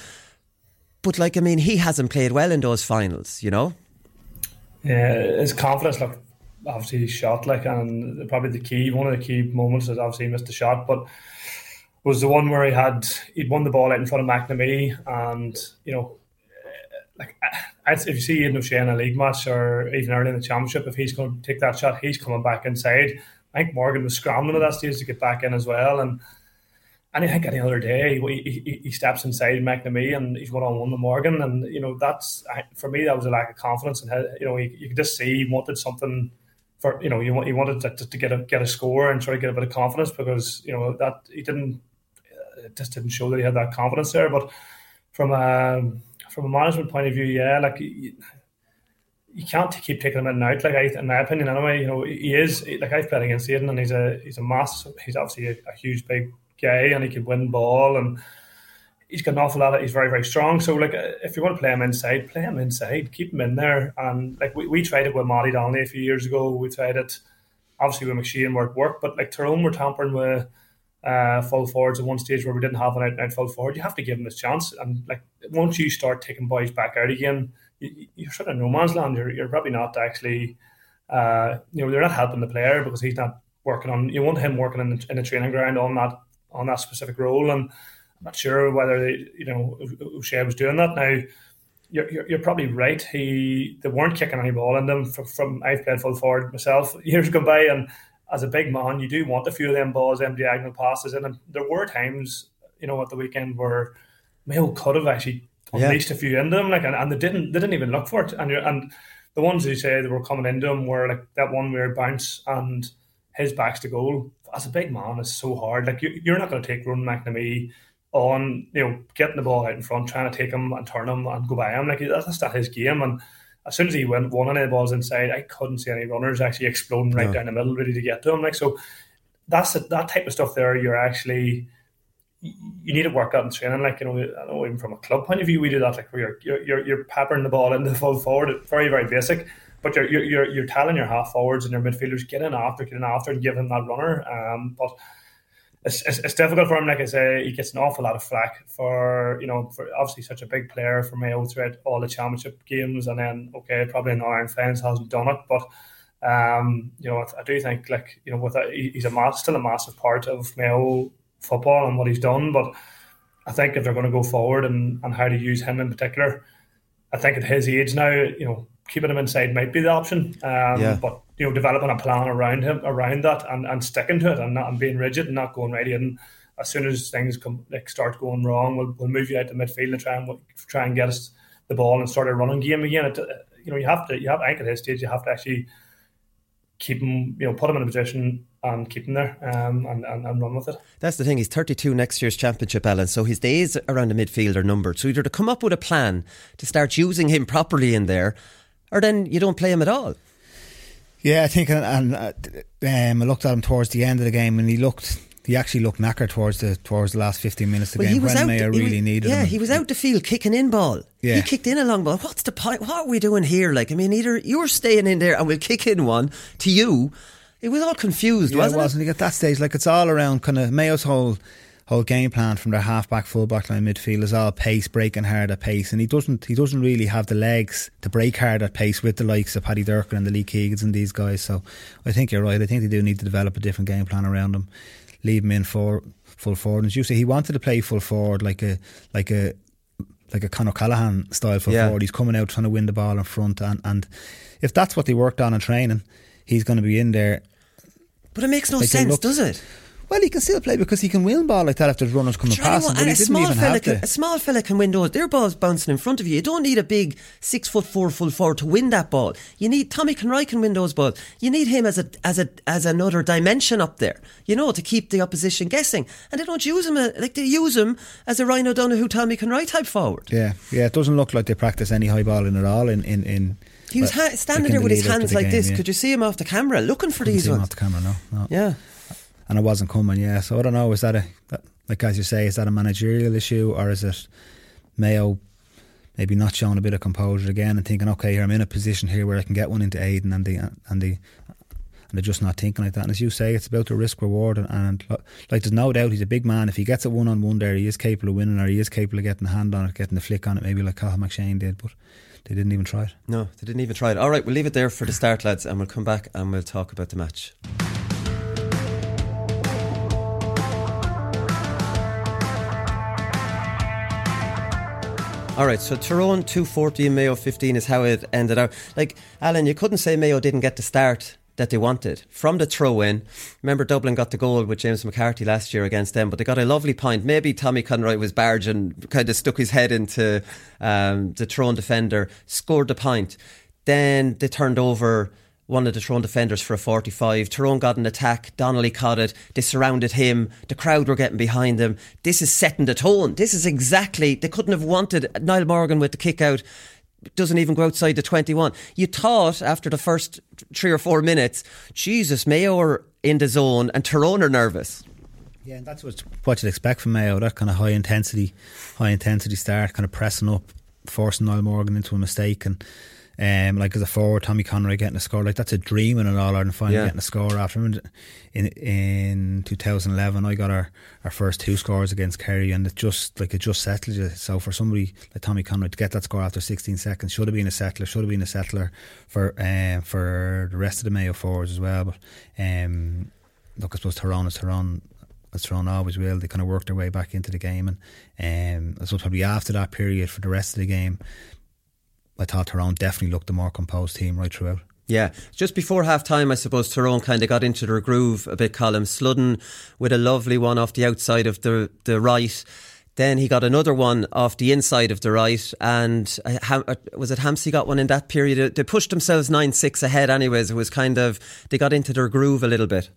But like I mean, he hasn't played well in those finals, you know. Yeah, his confidence, look, obviously shot like, and probably the key, one of the key moments is obviously he missed the shot, but was the one where he had he'd won the ball out in front of McNamee, and you know, like if you see Aidan O'Shea in a league match or even early in the championship, if he's going to take that shot, he's coming back inside. I think Morgan was scrambling at that stage to get back in as well, and and I think any other day he, he, he steps inside McNamee and he's one on one with Morgan, and you know that's for me that was a lack of confidence, and you know you, you could just see he wanted something for you know he, he wanted to, to get a get a score and try to get a bit of confidence because you know that he didn't uh, it just didn't show that he had that confidence there. But from a from a management point of view, yeah, like. You, you can't keep taking him in and out. Like I, in my opinion, anyway, you know he is like I've played against Aidan, and he's a he's a mass. He's obviously a, a huge, big guy and he can win ball and he's got an awful lot of he's very very strong. So like if you want to play him inside play him inside. Keep him in there. And like we, we tried it with Matty Donnelly a few years ago. We tried it obviously with McShane where it worked but like Tyrone were tampering with uh, full forwards at one stage where we didn't have an out and out full forward. You have to give him his chance. And like once you start taking boys back out again you, you're sort of no man's land. You're, you're probably not actually uh, you know they're not helping the player because he's not working on you want him working in the, in the training ground on that on that specific role. And I'm not sure whether they, you know O'Shea was doing that. Now, you're, you're, you're, probably right. He they weren't kicking any ball in them. From, from I've played full forward myself *laughs* years gone by, and as a big man, you do want a few of them balls, them diagonal passes, and there were times, you know, at the weekend where Mayo could have actually unleashed yeah. a few into them, like, and, and, they didn't. They didn't even look for it, and and the ones who say they were coming into them were like that one weird bounce and his backs to goal as a big man is so hard. Like you, you're not going to take Ronan McNamee on, you know, getting the ball out in front, trying to take him and turn him and go by him. Like that's not his game. And as soon as he went one of the balls inside, I couldn't see any runners actually exploding right no. down the middle, ready to get to him. Like so, that's a, that type of stuff. There, you're actually you need to work out in training. Like you know, I know even from a club point of view, we do that. Like where you're you're, you're peppering the ball into the full forward, very very basic but you're, you're, you're telling your half forwards and your midfielders get in after, get in after, and give him that runner. Um, but it's, it's, it's, difficult for him. Like I say, he gets an awful lot of flack for you know for obviously such a big player for Mayo throughout all the championship games, and then okay, probably in Iron Fens hasn't done it, but um, you know I, I do think like you know with a, he's a mass, still a massive part of Mayo football and what he's done, but I think if they're going to go forward and, and how to use him in particular, I think at his age now, you know, keeping him inside might be the option. Um, yeah. But you know, developing a plan around him, around that, and, and sticking to it, and not and being rigid and not going right in. As soon as things come like start going wrong, we'll, we'll move you out to midfield and try and try and get us the ball and start a running game again. It, you know, you have to. You have I think at his stage, you have to actually keep him. You know, put him in a position and keep him there um, and, and, and, run with it. That's the thing. He's 32 next year's championship, Alan. So his days around the midfield are numbered. So either to come up with a plan to start using him properly in there, or then you don't play him at all. Yeah, I think, and, and uh, um, I looked at him towards the end of the game, and he looked. He actually looked knackered towards the towards the last fifteen minutes of the well, game when Mayo really was, needed yeah, him. he was out the field kicking in ball. Yeah. He kicked in a long ball. What's the point? What are we doing here? Like, I mean, either you're staying in there and we'll kick in one to you. It was all confused, yeah, wasn't it? wasn't. It? At that stage, like it's all around kind of Mayo's whole whole game plan from their half back, full back line midfield is all pace, breaking hard at pace, and he doesn't he doesn't really have the legs to break hard at pace with the likes of Paddy Durcan and the Lee Keegans and these guys. So I think you're right. I think they do need to develop a different game plan around him, leave him in for full forward. And as you say, he wanted to play full forward like a like a like a Conor Callahan style full yeah. forward. He's coming out trying to win the ball in front, and and if that's what they worked on in training, he's going to be in there. But it makes no like sense, does it? Well, he can still play because he can win ball like that if there's runners coming past him. But he didn't even have can, A small fella can win those. Their ball's bouncing in front of you. You don't need a big six foot four full forward to win that ball. You need Tommy Conroy can win those balls. You need him as a as a as another dimension up there. You know to keep the opposition guessing. And they don't use him uh, like they use him as a Ryan O'Donoghue, Tommy Conroy type forward. Yeah, yeah. It doesn't look like they practice any high balling at all in in. in he was ha- standing there with his hands like game, this. Yeah. Could you see him off the camera looking for Couldn't these ones? off the camera, no, no. Yeah and it wasn't coming. Yeah, so I don't know. Is that a like as you say, is that a managerial issue or is it Mayo maybe not showing a bit of composure again and thinking, okay, here I'm in a position here where I can get one into Aidan and the and the and they're just not thinking like that. And as you say, it's about the risk reward. And, and, like, there's no doubt he's a big man. If he gets it one on one there, he is capable of winning, or he is capable of getting a hand on it, getting the flick on it, maybe like Cathal McShane did. But they didn't even try it. No, they didn't even try it. All right, we'll leave it there for the start, lads, and we'll come back and we'll talk about the match. All right, so Tyrone 240 and Mayo 15 is how it ended out. Like, Alan, you couldn't say Mayo didn't get the start that they wanted from the throw in. Remember, Dublin got the goal with James McCarthy last year against them, but they got a lovely point. Maybe Tommy Conroy was barge and kind of stuck his head into um, the Tyrone defender, scored the point. Then they turned over one of the Tyrone defenders for a 45. Tyrone got an attack. Donnelly caught it. They surrounded him. The crowd were getting behind them. This is setting the tone. This is exactly, they couldn't have wanted Niall Morgan with the kick out. Doesn't even go outside the 21. You thought after the first three or four minutes, Jesus, Mayo are in the zone and Tyrone are nervous. Yeah, and that's what, what you'd expect from Mayo, that kind of high intensity, high intensity start, kind of pressing up, forcing Niall Morgan into a mistake and um, like as a forward, Tommy Conroy getting a score like that's a dream in an All Ireland final, yeah. getting a score after him. In in 2011, I got our, our first two scores against Kerry, and it just like it just settled you. So for somebody like Tommy Conroy to get that score after 16 seconds should have been a settler. Should have been a settler for um, for the rest of the Mayo forwards as well. But um, look, I suppose Tyrone is Tyrone as Tyrone always will. They kind of work their way back into the game, and um, I suppose probably after that period for the rest of the game, I thought Tyrone definitely looked the more composed team right throughout. Yeah, just before half time, I suppose Tyrone kind of got into their groove a bit. Colm Sludden with a lovely one off the outside of the the right. Then he got another one off the inside of the right, and uh, uh, was it Hampsey got one in that period? They pushed themselves nine six ahead. Anyways, it was kind of they got into their groove a little bit.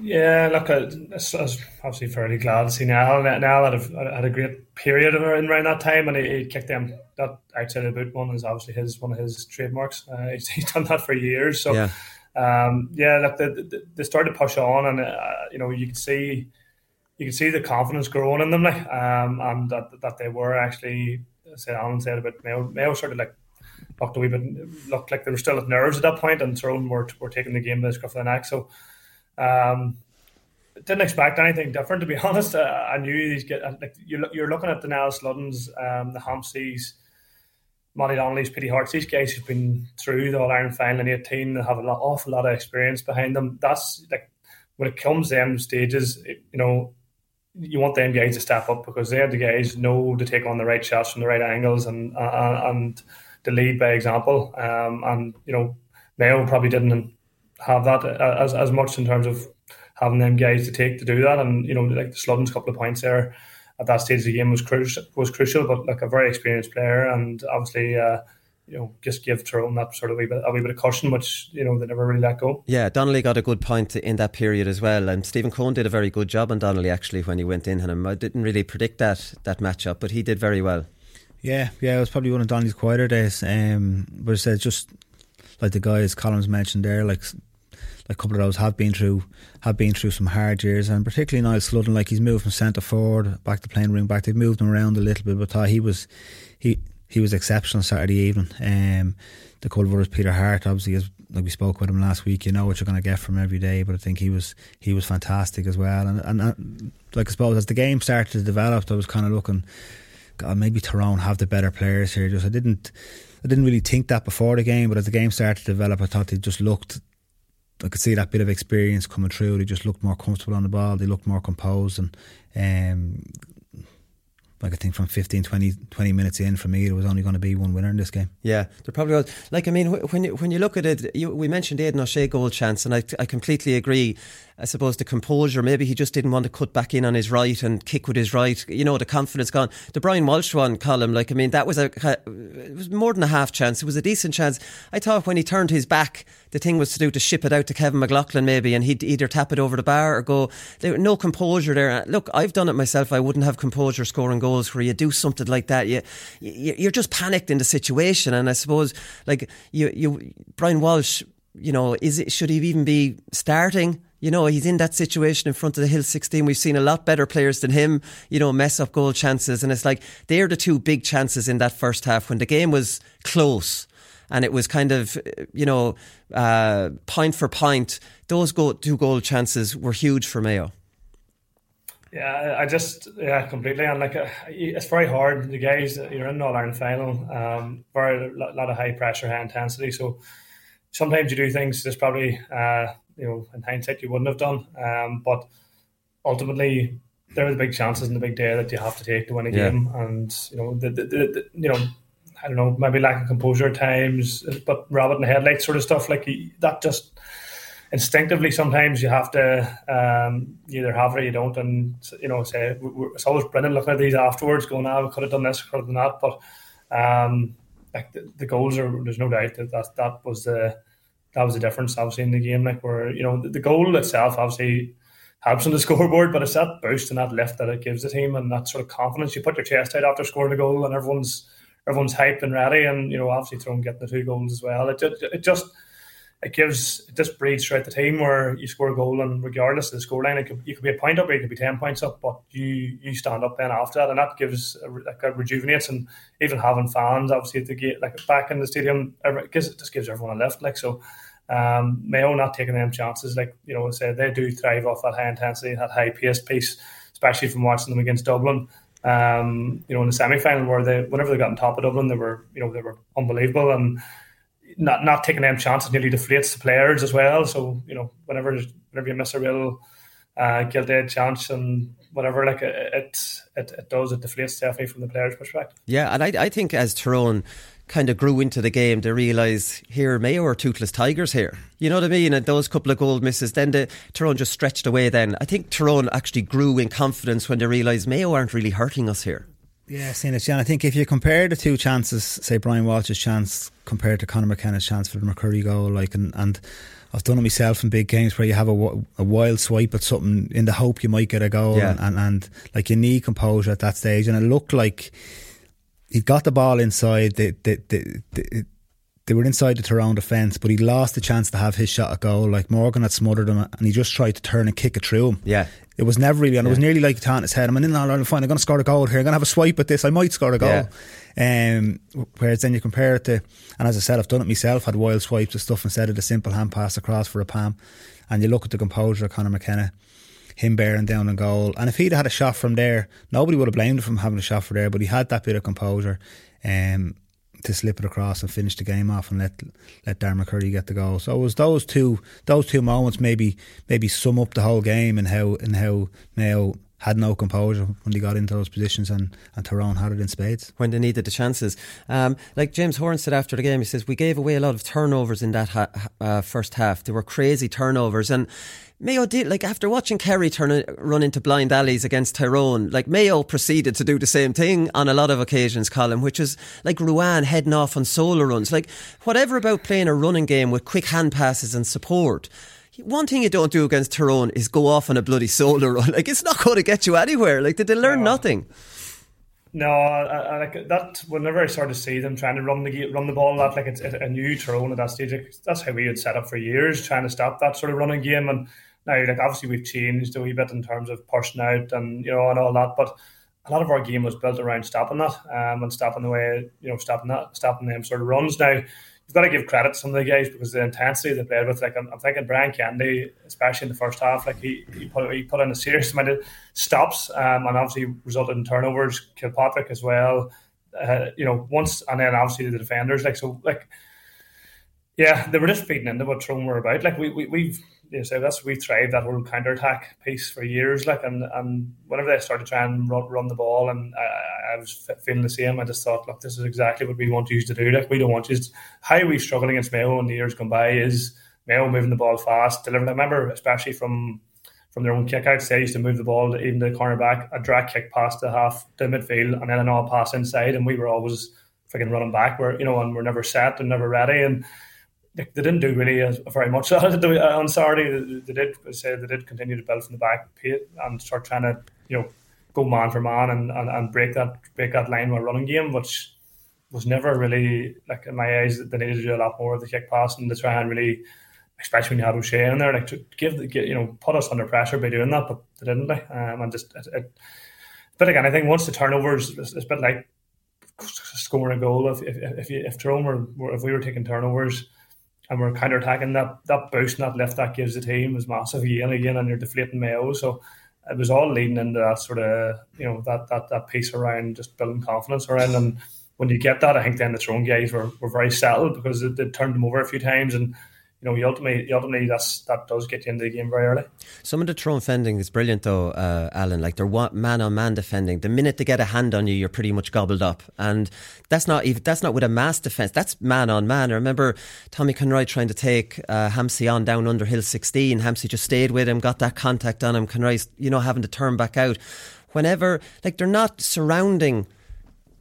Yeah, look, I, I was obviously fairly glad to see Niall. Niall had a, had a great period of in around that time, and he, he kicked them. That outside of the boot one is obviously his one of his trademarks. Uh, he's, *laughs* he's, done that for years. So, yeah, um, yeah look, they, they started to push on, and uh, you know you could see you could see the confidence growing in them, like, um, and that that they were actually. Said Alan said about Mayo, Mayo sort of like looked a wee bit looked like they were still at nerves at that point, and Tyrone were were taking the game by the scruff of the neck. So um, didn't expect anything different to be *laughs* honest. Uh, I knew these get like you're, you're looking at the Niall Sluddens, um, the Hampseys, Matty Donnelly's, Petey Hartes. these guys who've been through the All Ireland final in 18 and have a lot, awful lot of experience behind them. That's like when it comes to them stages, it, you know, you want them guys to step up because they're the guys know to take on the right shots from the right angles and uh, and to lead by example. Um, and you know, Mayo probably didn't have that as as much in terms of having them guys to take to do that. And you know, like the Sluddens couple of points there at that stage of the game was crucial. Was crucial, but like a very experienced player, and obviously. Uh, you know, just give Tyrone that sort of wee bit, a wee bit of caution, which you know they never really let go. Yeah, Donnelly got a good point in that period as well, and Stephen Coen did a very good job on Donnelly actually when he went in on him. I didn't really predict that that matchup, but he did very well. Yeah, yeah, it was probably one of Donnelly's quieter days. Um, but it says just like the guys Colm's mentioned there, like a couple of those have been through have been through some hard years, and particularly Niall Sludden, like he's moved from centre forward back to playing ring back. They've moved him around a little bit, but he was he he was exceptional Saturday evening. Um, the Culver's Peter Harte, obviously, is, like we spoke with him last week. You know what you're going to get from every day, but I think he was he was fantastic as well. And and uh, like I suppose as the game started to develop, I was kind of looking. God, maybe Tyrone have the better players here. Just I didn't, I didn't really think that before the game, but as the game started to develop, I thought they just looked I could see that bit of experience coming through. They just looked more comfortable on the ball. They looked more composed, and um, like I think from 15, 20, 20 minutes in, for me, there was only going to be one winner in this game. Yeah, there probably was. Like I mean, when you, when you look at it, you, we mentioned Aidan O'Shea goal chance, and I, I completely agree. I suppose the composure, maybe he just didn't want to cut back in on his right and kick with his right. You know, the confidence gone. The Brian Walsh one Colm, like I mean, that was a it was more than a half chance. It was a decent chance. I thought when he turned his back, the thing was to do to ship it out to Kevin McLaughlin maybe, and he'd either tap it over the bar or go. There no composure there. Look, I've done it myself. I wouldn't have composure scoring goals where you do something like that. You, you you're just panicked in the situation, and I suppose like you you Brian Walsh. You know, is it should he even be starting? You know, he's in that situation in front of the Hill 16. We've seen a lot better players than him, you know, mess up goal chances. And it's like they're the two big chances in that first half when the game was close and it was kind of, you know, uh, point for point. Those two goal chances were huge for Mayo. Yeah, I just yeah completely and like uh, it's very hard. The guys you're in All Ireland final, um, very lot of high pressure, high intensity. So sometimes you do things there's probably uh, you know in hindsight you wouldn't have done. Um, but ultimately, there are the big chances in the big day that you have to take to win a Yeah. game, and you know the, the, the, the you know I don't know maybe lack of composure at times, but rabbit in the headlights sort of stuff like that just instinctively sometimes you have to um, you either have it or you don't and you know say it's always brilliant looking at these afterwards going ah we could have done this could have done that but um, like the, the goals are there's no doubt that that, that was the that was the difference obviously in the game like where you know the, the goal itself obviously helps on the *laughs* scoreboard but it's that boost and that lift that it gives the team and that sort of confidence. You put your chest out after scoring a goal and everyone's everyone's hyped and ready and you know obviously throwing getting the two goals as well. It, just it just it gives it just breeds throughout the team where you score a goal and regardless of the scoreline, it could, you could be a point up or you could be ten points up, but you you stand up then after that, and that gives like a rejuvenates and even having fans obviously at the gate like back in the stadium, it gives it just gives everyone a lift like so. Um, Mayo not taking them chances, like you know, I said they do thrive off that high intensity, that high pace piece, especially from watching them against Dublin. Um, you know, in the semi final where they whenever they got on top of Dublin, they were you know they were unbelievable and not not taking them chances nearly deflates the players as well. So you know, whenever whenever you miss a real uh, edge chance and whatever, like it, it it does it deflates definitely from the players' perspective. Yeah, and I, I think as Tyrone kind of grew into the game, they realise here Mayo are toothless tigers here. You know what I mean? And those couple of goal misses, then the Tyrone just stretched away. Then I think Tyrone actually grew in confidence when they realised Mayo aren't really hurting us here. Yeah, seeing it, Jan. I think if you compare the two chances, say Brian Walsh's chance compared to Conor McKenna's chance for the McCurry goal, like, and, and I've done it myself in big games where you have a, a wild swipe at something in the hope you might get a goal, Yeah. and, and, and like you need composure at that stage. And it looked like he got the ball inside. They, they, they, they, were inside the Tyrone defence, but he lost the chance to have his shot at goal. Like Morgan had smothered him, and he just tried to turn and kick it through him. Yeah. It was never really, and it was nearly like he in his head, I'm in All Ireland final, I'm going to score a goal here, I'm going to have a swipe at this, I might score a goal. Um, whereas then you compare it to, and as I said, I've done it myself, had wild swipes and stuff instead of the simple hand pass across for a Pam. And you look at the composure of Conor McKenna. him bearing down and goal. And if he'd had a shot from there, nobody would have blamed him for having a shot from there. But he had that bit of composure. Um, to slip it across and finish the game off and let let Darren McCurry get the goal. So it was those two those two moments maybe maybe sum up the whole game and how and how Mayo had no composure when they got into those positions, and, and Tyrone had it in spades. When they needed the chances. Um, like James Horan said after the game, he says, We gave away a lot of turnovers in that ha- uh, first half. They were crazy turnovers. And Mayo did, like, after watching Kerry turn, uh, run into blind alleys against Tyrone, like, Mayo proceeded to do the same thing on a lot of occasions, Colm, which is like Ruane heading off on solo runs. Like, whatever about playing a running game with quick hand passes and support one thing you don't do against Tyrone is go off on a bloody solo *laughs* run. Like it's not going to get you anywhere. Like did they learn no. nothing? No, I, I, like that. Whenever I sort of see them trying to run the run the ball, that like it's a new Tyrone at that stage. Like, that's how we had set up for years, trying to stop that sort of running game. And now, like obviously, we've changed a wee bit in terms of pushing out and you know and all that. But a lot of our game was built around stopping that um, and stopping the way you know stopping that stopping them sort of runs. Now you've got to give credit to some of the guys because the intensity they played with. Like I'm, I'm, thinking Brian Kennedy, especially in the first half, like he, he put he put in a serious *laughs* amount of stops, um, and obviously resulted in turnovers. Kilpatrick as well, uh, you know, once and then obviously the defenders. Like so, like yeah, they were just feeding into what Tyrone were about. Like we, we we've you know, so that's we tried that whole counter attack piece for years. Like and and whenever they started trying to run, run the ball, and I, I, was feeling the same. I just thought, look, this is exactly what we want you to do. Like we don't want you. How we struggled against Mayo in the years gone by is Mayo moving the ball fast, delivering. I remember especially from from their own kickouts, they used to move the ball to even the cornerback, a drag kick past the half to midfield, and then an all pass inside, and we were always freaking running back. Where you know, and we're never set and never ready, and they, they didn't do really uh, very much *laughs* on Saturday. They, did say they did continue to build from the back and start trying to you know go man for man and, and, and break that break that line with running game, which was never really like in my eyes. They needed to do a lot more of the kick pass and to try and really, especially when you had O'Shea in there, like to give the you know put us under pressure by doing that, but they didn't. Like, um, and just it, it, but again, I think once the turnovers, it's, it's a bit like scoring a goal. If if if, if Tyrone were if we were taking turnovers and we're counter attacking that that boost and that lift that gives the team is massive again again and you're deflating Mayo. So it was all leading into that sort of you know that that that piece around just building confidence around and when you get that I think then the Tyrone guys were, were very settled because they, they turned them over a few times and you know, ultimately, ultimately that's, that does get you into the game very early. Some of the Tyrone defending is brilliant, though, uh, Alan. Like they're man on man defending. The minute they get a hand on you, you're pretty much gobbled up, and that's not even that's not with a mass defence. That's man on man. I remember Tommy Conroy trying to take uh, Hampsey on down under hill 16. Hampsey just stayed with him, got that contact on him. Conroy's you know having to turn back out. Whenever like they're not surrounding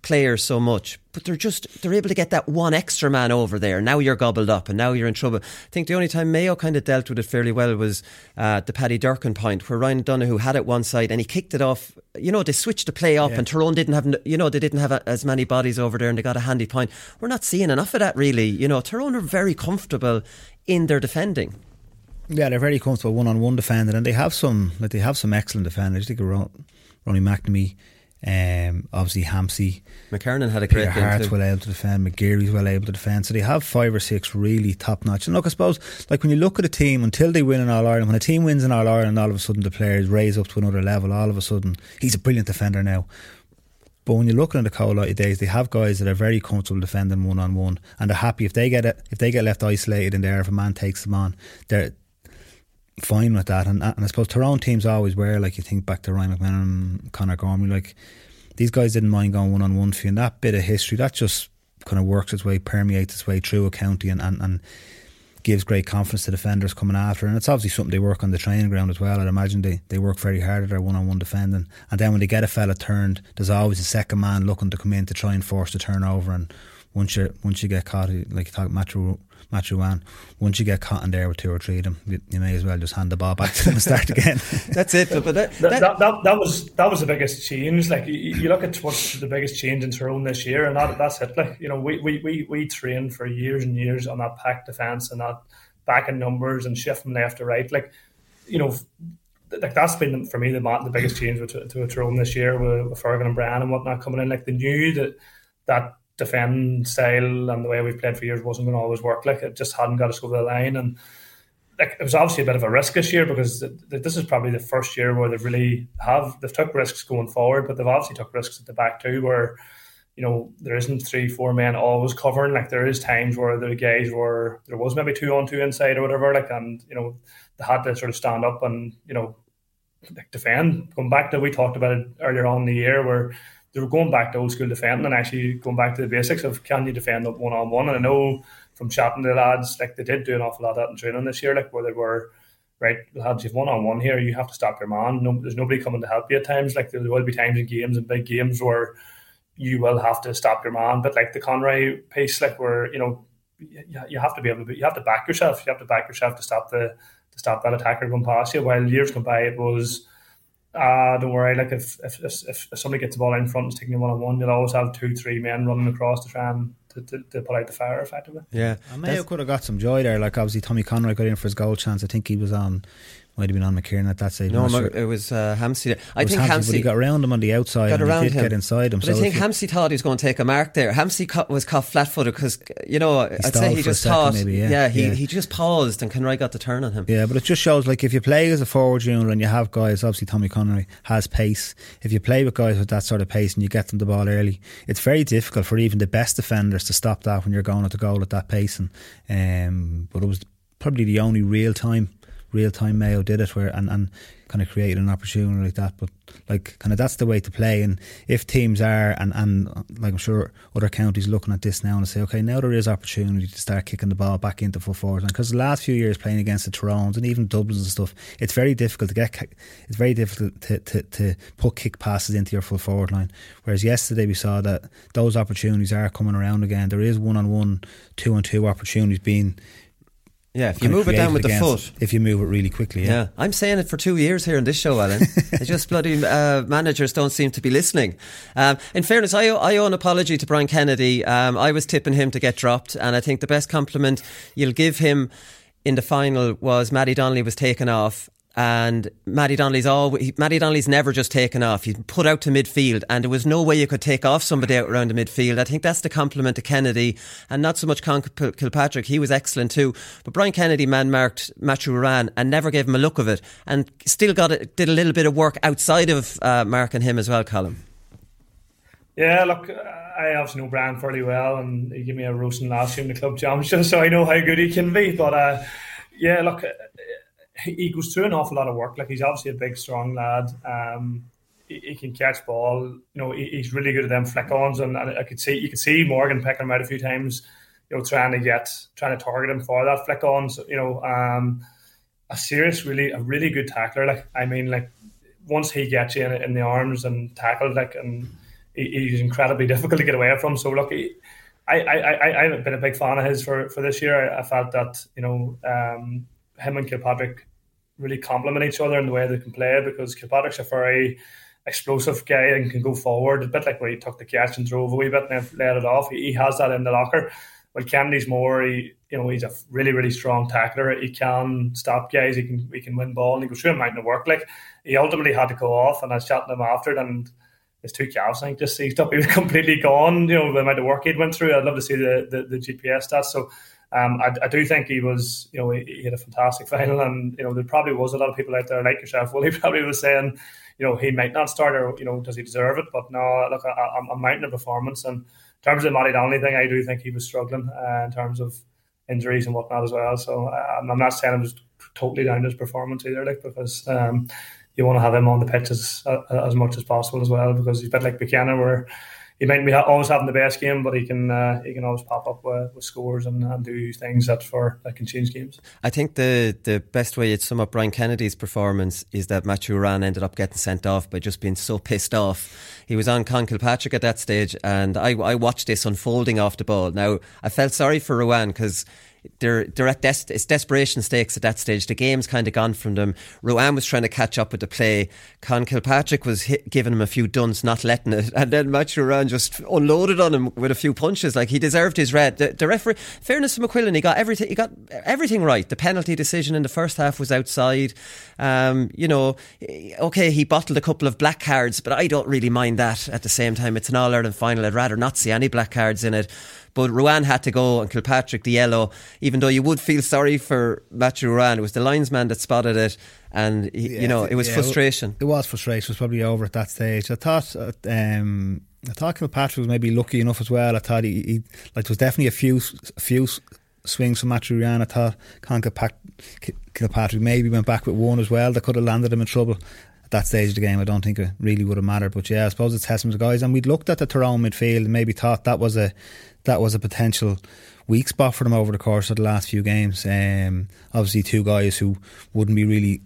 players so much, but they're just they're able to get that one extra man over there. Now you're gobbled up, and now you're in trouble. I think the only time Mayo kind of dealt with it fairly well was uh, the Paddy Durcan point, where Ryan Donoghue had it one side and he kicked it off. You know, they switched the play up, yeah. and Tyrone didn't have you know they didn't have a, as many bodies over there, and they got a handy point. We're not seeing enough of that really. You know, Tyrone are very comfortable in their defending. Yeah, they're very comfortable one on one defending, and they have some like they have some excellent defenders. I think Ronnie McNamee um, obviously, Hampsey. McKernan had a great Peter Harte's well able to defend. McGeary's well able to defend. So they have five or six really top notch. And look, I suppose, like when you look at a team, until they win in All Ireland, when a team wins in All Ireland, all of a sudden the players raise up to another level. All of a sudden, he's a brilliant defender now. But when you're looking at the Coal days, they have guys that are very comfortable defending one on one, and they're happy if they get it. If they get left isolated in there, if a man takes them on, they're fine with that. And, and I suppose Tyrone teams always were like you think back to Ryan McMahon, Conor Gormley, like these guys didn't mind going one on one for you. And that bit of history that just kind of works its way, permeates its way through a county, and, and, and gives great confidence to defenders coming after. And it's obviously something they work on the training ground as well. I'd imagine they, they work very hard at their one on one defending. And then when they get a fella turned, there's always a second man looking to come in to try and force the turnover. And once you once you get caught, like you talk Matthew Matthew Ruane, once you get caught in there with two or three of them, you, you, may as well just hand the ball back to them and start again. *laughs* That's it. But that that, that, that, that, was that was the biggest change. Like you, you, look at what's the biggest change in Tyrone this year, and that, that's it. Like you know, we, we, we, we trained for years and years on that pack defence and that back in numbers and shifting left to right. Like you know, like that's been for me the the biggest change with, to, to Tyrone this year with, with Feargal and Brian and whatnot coming in. Like they knew that that defend style and the way we've played for years wasn't going to always work. Like it just hadn't got us over the line, and like it was obviously a bit of a risk this year because th- th- this is probably the first year where they've really have they've took risks going forward, but they've obviously took risks at the back too, where you know there isn't three four men always covering. Like there is times where the guys were there was maybe two on two inside or whatever, like and you know they had to sort of stand up and you know like defend. Going back to we talked about it earlier on in the year where they were going back to old school defending and actually going back to the basics of can you defend up one on one. And I know from chatting to the lads, like they did do an awful lot of that in training this year, like where they were right, lads, you've one on one here, you have to stop your man. No, there's nobody coming to help you at times. Like there will be times in games and big games where you will have to stop your man. But like the Conroy piece, like where you know you, you have to be able to you have to back yourself. You have to back yourself to stop the to stop that attacker going past you. While years gone by, it was. Uh, don't worry. Like if, if if if somebody gets the ball in front and is taking you one on one, you'll always have two, three men running across to try and to, to, to put out the fire effectively. Yeah, And Mayo could have got some joy there. Like obviously Tommy Conroy got in for his goal chance. I think he was on. Might have been on McKieran at that stage. No, I'm not Mar- sure. it was uh, Hampsey. I think Hampsey but he got around him on the outside. got and around he did him. get inside him. But so I think you- Hampsey thought he was going to take a mark there. Hampsey co- was caught flat-footed because you know I'd say he just thought, maybe, yeah, he yeah. he just paused and Conroy got the turn on him. Yeah, but it just shows like if you play as a forward unit and you have guys, obviously Tommy Conroy has pace. If you play with guys with that sort of pace and you get them the ball early, it's very difficult for even the best defenders to stop that when you're going at the goal at that pace. And um, but it was probably the only real time, real time Mayo did it where and, and kind of created an opportunity like that. But like kind of that's the way to play. And if teams are and and like I'm sure other counties looking at this now and say, okay, now there is opportunity to start kicking the ball back into full forward. And because the last few years playing against the Tyrones and even Dublins and stuff, it's very difficult to get. It's very difficult to, to, to put kick passes into your full forward line. Whereas yesterday we saw that those opportunities are coming around again. There is one on one, two on two opportunities being. Yeah, if you move it down with the foot. if you move it really quickly, yeah. Yeah, I'm saying it for two years here in this show, Alan. *laughs* it's just bloody uh, managers don't seem to be listening. Um, in fairness, I owe, I owe an apology to Brian Kennedy. Um, I was tipping him to get dropped, and I think the best compliment you'll give him in the final was Matty Donnelly was taken off. And Matty Donnelly's always Matty Donnelly's never just taken off. He's put out to midfield, and there was no way you could take off somebody out around the midfield. I think that's the compliment to Kennedy, and not so much Conn Kilpatrick. He was excellent too, but Brian Kennedy man marked Matthew Ruane and never gave him a look of it, and still got it, did a little bit of work outside of uh, marking him as well, Colm. Yeah, look, I obviously know Brian fairly well, and he gave me a roasting last year in the club championship, *laughs* so I know how good he can be. But uh, yeah, look, *laughs* he goes through an awful lot of work. Like he's obviously a big, strong lad. Um, he, he can catch ball. You know, he, he's really good at them flick-ons, and, and I could see you could see Morgan picking him out a few times. You know, trying to get trying to target him for that flick-on. So, you know, um, a serious, really, a really good tackler. Like I mean, like once he gets you in, in the arms and tackled, like and he, he's incredibly *laughs* difficult to get away from. So look, I, I, I, I've been a big fan of his for, for this year. I, I felt that you know um, him and Kilpatrick really complement each other in the way they can play because Kilpatrick's a very explosive guy and can go forward a bit like where he took the catch and drove a wee bit and then let it off. He, has that in the locker. Well, Kennedy's more. He, you know, he's a really, really strong tackler. He can stop guys. He can, he can win ball, and he goes through a mountain of work. Like he ultimately had to go off, and I was chatting him after it, and his two calves, I think, just seized up. *laughs* He was completely gone. You know, the amount of work he'd went through. I'd love to see the the, the GPS stats. So. Um, I, I do think he was, you know, he, he had a fantastic *laughs* final, and you know there probably was a lot of people out there like yourself. *laughs* Well, he probably was saying, you know, he might not start, or you know, does he deserve it? But no, look, I, I'm, I'm mounting a performance, and in terms of the Matty Donnelly thing, I do think he was struggling uh, in terms of injuries and whatnot as well. So uh, I'm not saying I'm just totally down to his performance either, like because um, you want to have him on the pitch as uh, as much as possible as well, because he's a bit like Buchanan, where he might be always having the best game, but he can uh, he can always pop up with, with scores and, and, do things that for that can change games. I think the the best way to sum up Brian Kennedy's performance is that Matthew Ruane ended up getting sent off by just being so pissed off. He was on Conn Kilpatrick at that stage, and I, I watched this unfolding off the ball. Now I felt sorry for Ruane because they're they're at des- it's desperation stakes at that stage. The game's kind of gone from them. Ruane was trying to catch up with the play. Conn Kilpatrick was hit, giving him a few duns, not letting it, and then Matthew Ruane just unloaded on him with a few punches. Like he deserved his red. The, the referee, fairness to McQuillan, he got everything. He got everything right. The penalty decision in the first half was outside. Um, you know, okay, he bottled a couple of black cards, but I don't really mind that. At the same time, it's an All Ireland final. I'd rather not see any black cards in it. But Ruane had to go and Kilpatrick the yellow, even though you would feel sorry for Matthew Ruane. It was the linesman that spotted it, and he, Yeah, you know it was yeah, frustration. It was frustration. It was probably over at that stage. I thought. uh, Um, I thought Kilpatrick was maybe lucky enough as well. I thought he, he like there was definitely a few a few swings from Matthew Ruane. I thought Con Kilpac- Ki- Kilpatrick maybe went back with one as well. That could have landed him in trouble. At that stage of the game, I don't think it really would have mattered. But yeah, I suppose it's testament to guys. And we'd looked at the Tyrone midfield and maybe thought that was a that was a potential weak spot for them over the course of the last few games. Um, obviously, two guys who wouldn't be really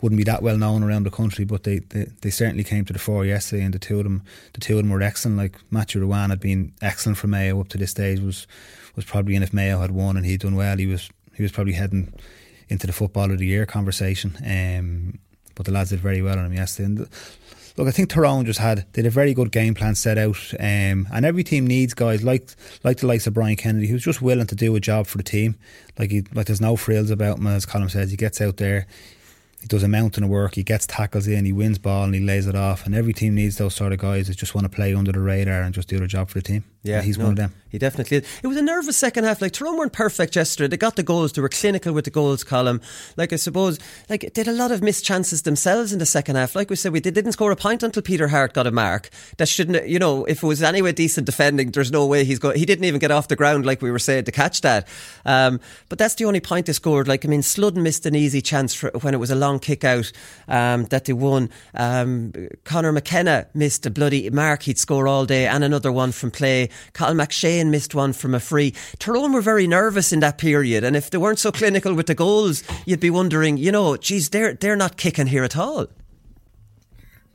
wouldn't be that well known around the country, but they, they, they certainly came to the fore yesterday, and the two of them the two of them were excellent. Like Matthew Ruane had been excellent for Mayo up to this stage. was was probably in if Mayo had won and he'd done well, he was he was probably heading into the football of the year conversation. Um, but the lads did very well on him yesterday. And look, I think Tyrone just had had a very good game plan set out, um, and every team needs guys like like the likes of Brian Kennedy, who's just willing to do a job for the team. Like he like there's no frills about him, as Colm says. He gets out there, he does a mountain of work, he gets tackles in, he wins ball, and he lays it off. And every team needs those sort of guys that just want to play under the radar and just do their job for the team. Yeah, And he's no, one of them. He definitely is. It was a nervous second half. Like Tyrone weren't perfect yesterday. They got the goals. They were clinical with the goals Colm. Like I suppose, like they had a lot of missed chances themselves in the second half. Like we said, we they didn't score a point until Peter Harte got a mark. That shouldn't, you know, if it was anyway decent defending, there's no way he's going. He didn't even get off the ground like we were saying to catch that. Um, but that's the only point they scored. Like I mean, Sludden missed an easy chance for, when it was a long kick out um, that they won. Um, Conor McKenna missed a bloody mark he'd score all day, and another one from play. Cathal McShane missed one from a free. Tyrone were very nervous in that period, and if they weren't so clinical with the goals, you'd be wondering, you know, geez, they're they're not kicking here at all.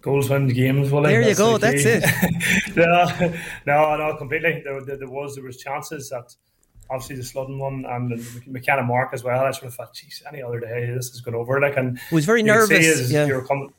Goals win the games. Well, There you go, the that's *laughs* no, no, no, completely. There, there, there was there was chances that obviously the Sludden one and the McKenna Mark as well. I sort of thought, geez, any other day this is going over. Like, and was very nervous, yeah. you were coming.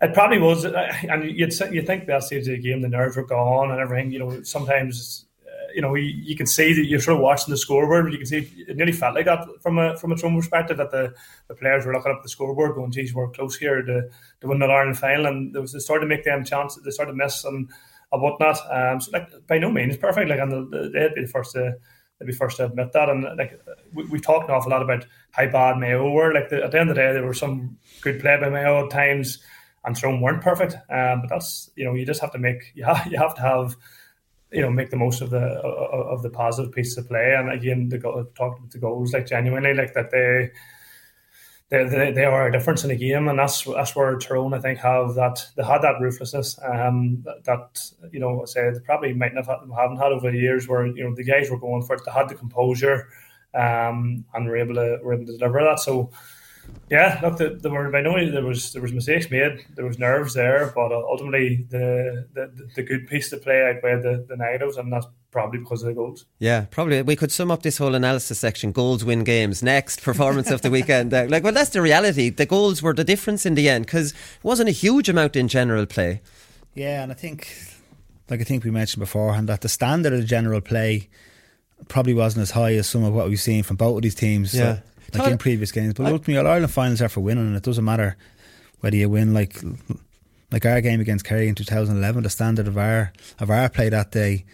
It probably was, uh, and you'd you think that stage of the game, the nerves were gone and everything. You know, sometimes uh, you know you, you can see that you're sort of watching the scoreboard, but you can see it nearly felt like that from a from a Tyrone perspective that the, the players were looking up the scoreboard, going, "Geez, we're close here to to win the Ireland final," and there was they started to make them chances, they started to miss and and whatnot. Um, so like by no means perfect, like and the- they'd be the first to they'd be first to admit that. And like we, we've talked an awful lot about how bad Mayo were. Like the, at the end of the day, there were some good play by Mayo at times, and some weren't perfect. Um, but that's you know you just have to make *laughs* you have, you have to have you know make the most of the of the positive pieces of play. And again, the talked about the goals like genuinely like that they. They, they, they are a difference in the game, and that's that's where Tyrone I think have that they had that ruthlessness um, that, that you know I say they probably might not have haven't had over the years where you know the guys were going for it they had the composure um, and were able to were able to deliver that. So yeah look the, there were by no there was there was mistakes made there was nerves there but uh, ultimately the, the the good piece to play outweighed the, the negatives and that's probably because of the goals Yeah, probably. We could sum up this whole analysis section: goals win games. Next, performance of the weekend. Uh, like, well, that's the reality. The goals were the difference in the end because it wasn't a huge amount in general play. Yeah, and I think, like I think we mentioned beforehand, that the standard of the general play probably wasn't as high as some of what we've seen from both of these teams. so, Yeah. like Todd- in previous games. But ultimately, All Ireland finals are for winning, and it doesn't matter whether you win. Like, like our game against Kerry in 2011, the standard of our of our play that day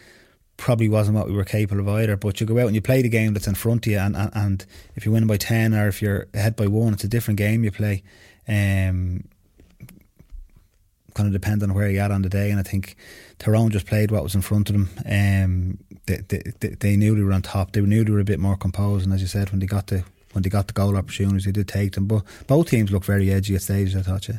probably wasn't what we were capable of either. But you go out and you play the game that's in front of you, and, and, and if you win by ten or if you're ahead by one, it's a different game you play. Um, kind of depend on where you're at on the day. And I think Tyrone just played what was in front of them. Um, they, they, they, knew they were on top. They knew they were a bit more composed. And as you said, when they got the when they got the goal opportunities, they did take them. But both teams looked very edgy at stages. I thought, yeah.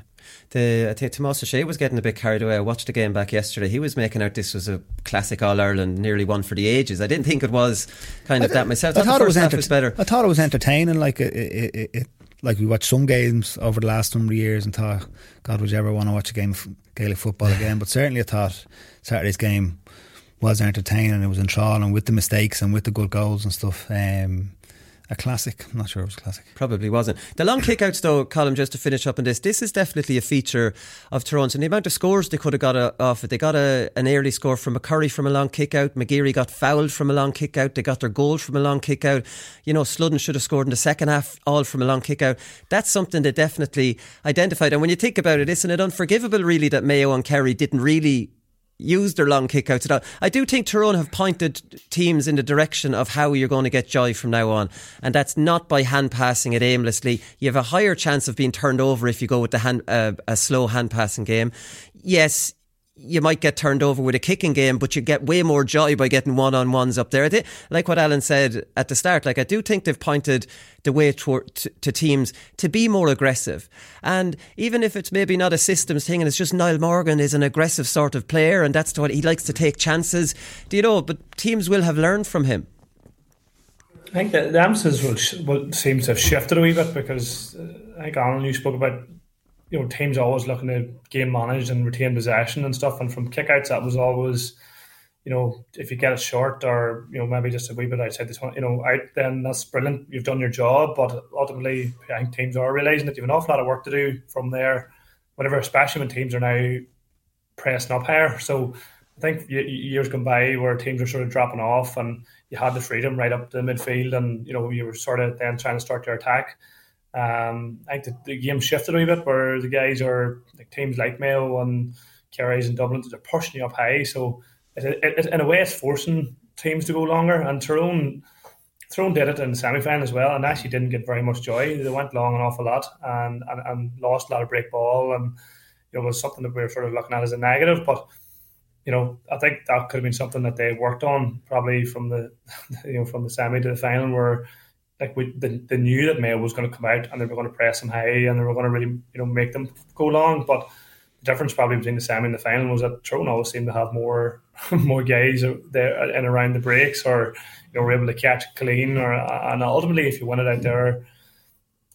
The, I think Tomás Ó Sé was getting a bit carried away. I watched the game back yesterday. He was making out this was a classic All Ireland, nearly one for the ages. I didn't think it was kind of that myself. I thought, the first half enter- was better. I thought it was entertaining. Like it, it, it, it, like we watched some games over the last number of years and thought, God, would you ever want to watch a game of Gaelic football again? But certainly, I thought Saturday's game was entertaining. It was enthralling with the mistakes and with the good goals and stuff. Um, a classic. I'm not sure it was a classic. Probably wasn't. The long kickouts, though, Colm, just to finish up on this, this is definitely a feature of Toronto. And the amount of scores they could have got uh, off it. They got a, an early score from McCurry from a long kickout. McGeary got fouled from a long kickout. They got their goal from a long kickout. You know, Sludden should have scored in the second half, all from a long kickout. That's something they definitely identified. And when you think about it, isn't it unforgivable, really, that Mayo and Kerry didn't really use their long kickouts at all. I do think Tyrone have pointed teams in the direction of how you're going to get joy from now on, and that's not by hand passing it aimlessly. You have a higher chance of being turned over if you go with the hand, uh, a slow hand passing game. Yes, you might get turned over with a kicking game, but you get way more joy by getting one on ones up there. like what Alan said at the start, like I do think they've pointed the way to, to, teams to be more aggressive. And even if it's maybe not a systems thing and it's just Niall Morgan is an aggressive sort of player and that's what he likes to take chances, do you know? But teams will have learned from him. I think the emphasis will, will seems to have shifted a wee bit because uh, I think Alan, you spoke about you know, teams always looking to game manage and retain possession and stuff. And from kickouts, that was always, you know, if you get it short or you know maybe just a wee bit outside one, you know out, then that's brilliant. You've done your job. But ultimately, I think teams are realizing that you have an awful lot of work to do from there. Whatever, especially when teams are now pressing up higher. So I think years gone by where teams are sort of dropping off and you had the freedom right up to the midfield and you know you were sort of then trying to start your attack. Um, I think the, the, game shifted a bit where the guys are like teams like Mayo and Kerry's and Dublin, they're pushing you up high. So it, it, in a way, it's forcing teams to go longer. And Tyrone, Tyrone did it in the semi final as well, and actually didn't get very much joy. They went long an awful lot and, and, and lost a lot of break ball, and you know, it was something that we were sort of looking at as a negative. But you know, I think that could have been something that they worked on probably from the *laughs* you know from the semi to the final where like we they, they knew that Mayo was going to come out and they were going to press them high and they were going to really you know make them go long. But the difference probably between the semi and the final was that Tyrone always seemed to have more *laughs* more guys there and around the breaks or you know were able to catch clean or and ultimately if you win it out there,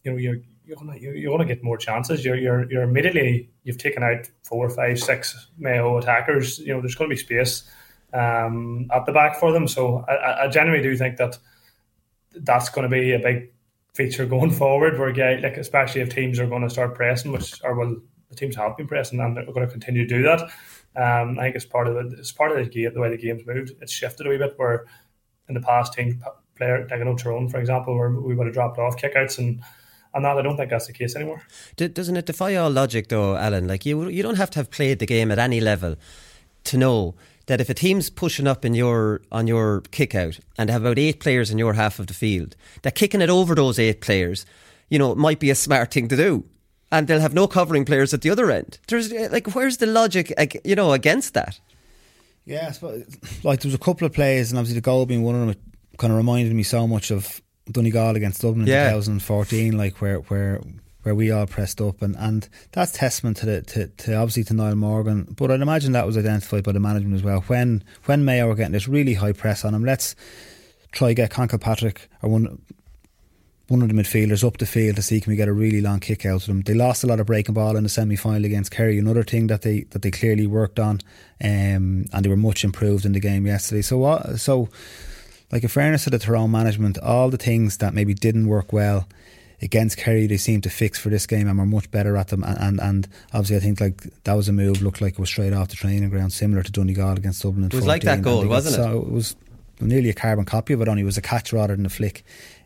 you know you're you're gonna you're gonna get more chances. You're you're you're immediately you've taken out four, five, six Mayo attackers. You know there's going to be space um, at the back for them. So I, I genuinely do think that that's going to be a big feature going *laughs* forward. Where guy, like especially if teams are going to start pressing, which are well, the teams have been pressing and they're going to continue to do that. Um, I think it's part of it. It's part of the game, the way the game's moved. It's shifted a wee bit. Where in the past, team player like I know Tyrone, for example, where we would have dropped off kickouts and. And that I don't think that's the case anymore. Doesn't it defy all logic, though, Alan? Like you, you don't have to have played the game at any level to know that if a team's pushing up in your on your kick out and have about eight players in your half of the field, that kicking it over those eight players, you know, might be a smart thing to do. And they'll have no covering players at the other end. There's like, where's the logic, you know, against that? Yeah, like there was a couple of plays, and obviously the goal being one of them, it kind of reminded me so much of Donegal against Dublin in yeah. 2014, like where where where we all pressed up, and, and that's testament to the to, to obviously to Niall Morgan. But I'd imagine that was identified by the management as well. When when Mayo were getting this really high press on him, let's try get Con Patrick or one one of the midfielders up the field to see can we get a really long kick out of them. They lost a lot of breaking ball in the semi final against Kerry. Another thing that they that they clearly worked on, um, and they were much improved in the game yesterday. So what? So, like in fairness to the Tyrone management, all the things that maybe didn't work well against Kerry they seem to fix for this game and we're much better at them. And, and, and obviously I think like that was a move looked like it was straight off the training ground similar to Donegal against Dublin it was like that goal wasn't it? so it was nearly a carbon copy of it only it was a catch rather than a flick.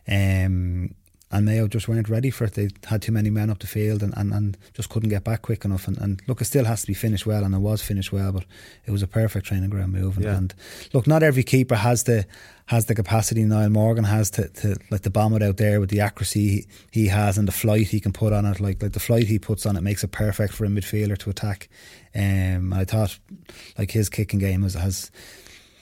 Um, and Mayo just weren't ready for it. They had too many men up the field and, and, and just couldn't get back quick enough. And, and look, it still has to be finished well, and it was finished well, but it was a perfect training ground move. And, yeah. and look, not every keeper has the has the capacity Niall Morgan has to, to like to bomb it out there with the accuracy he, he has and the flight he can put on it. Like like the flight he puts on it makes it perfect for a midfielder to attack. Um, I thought like his kicking game has, has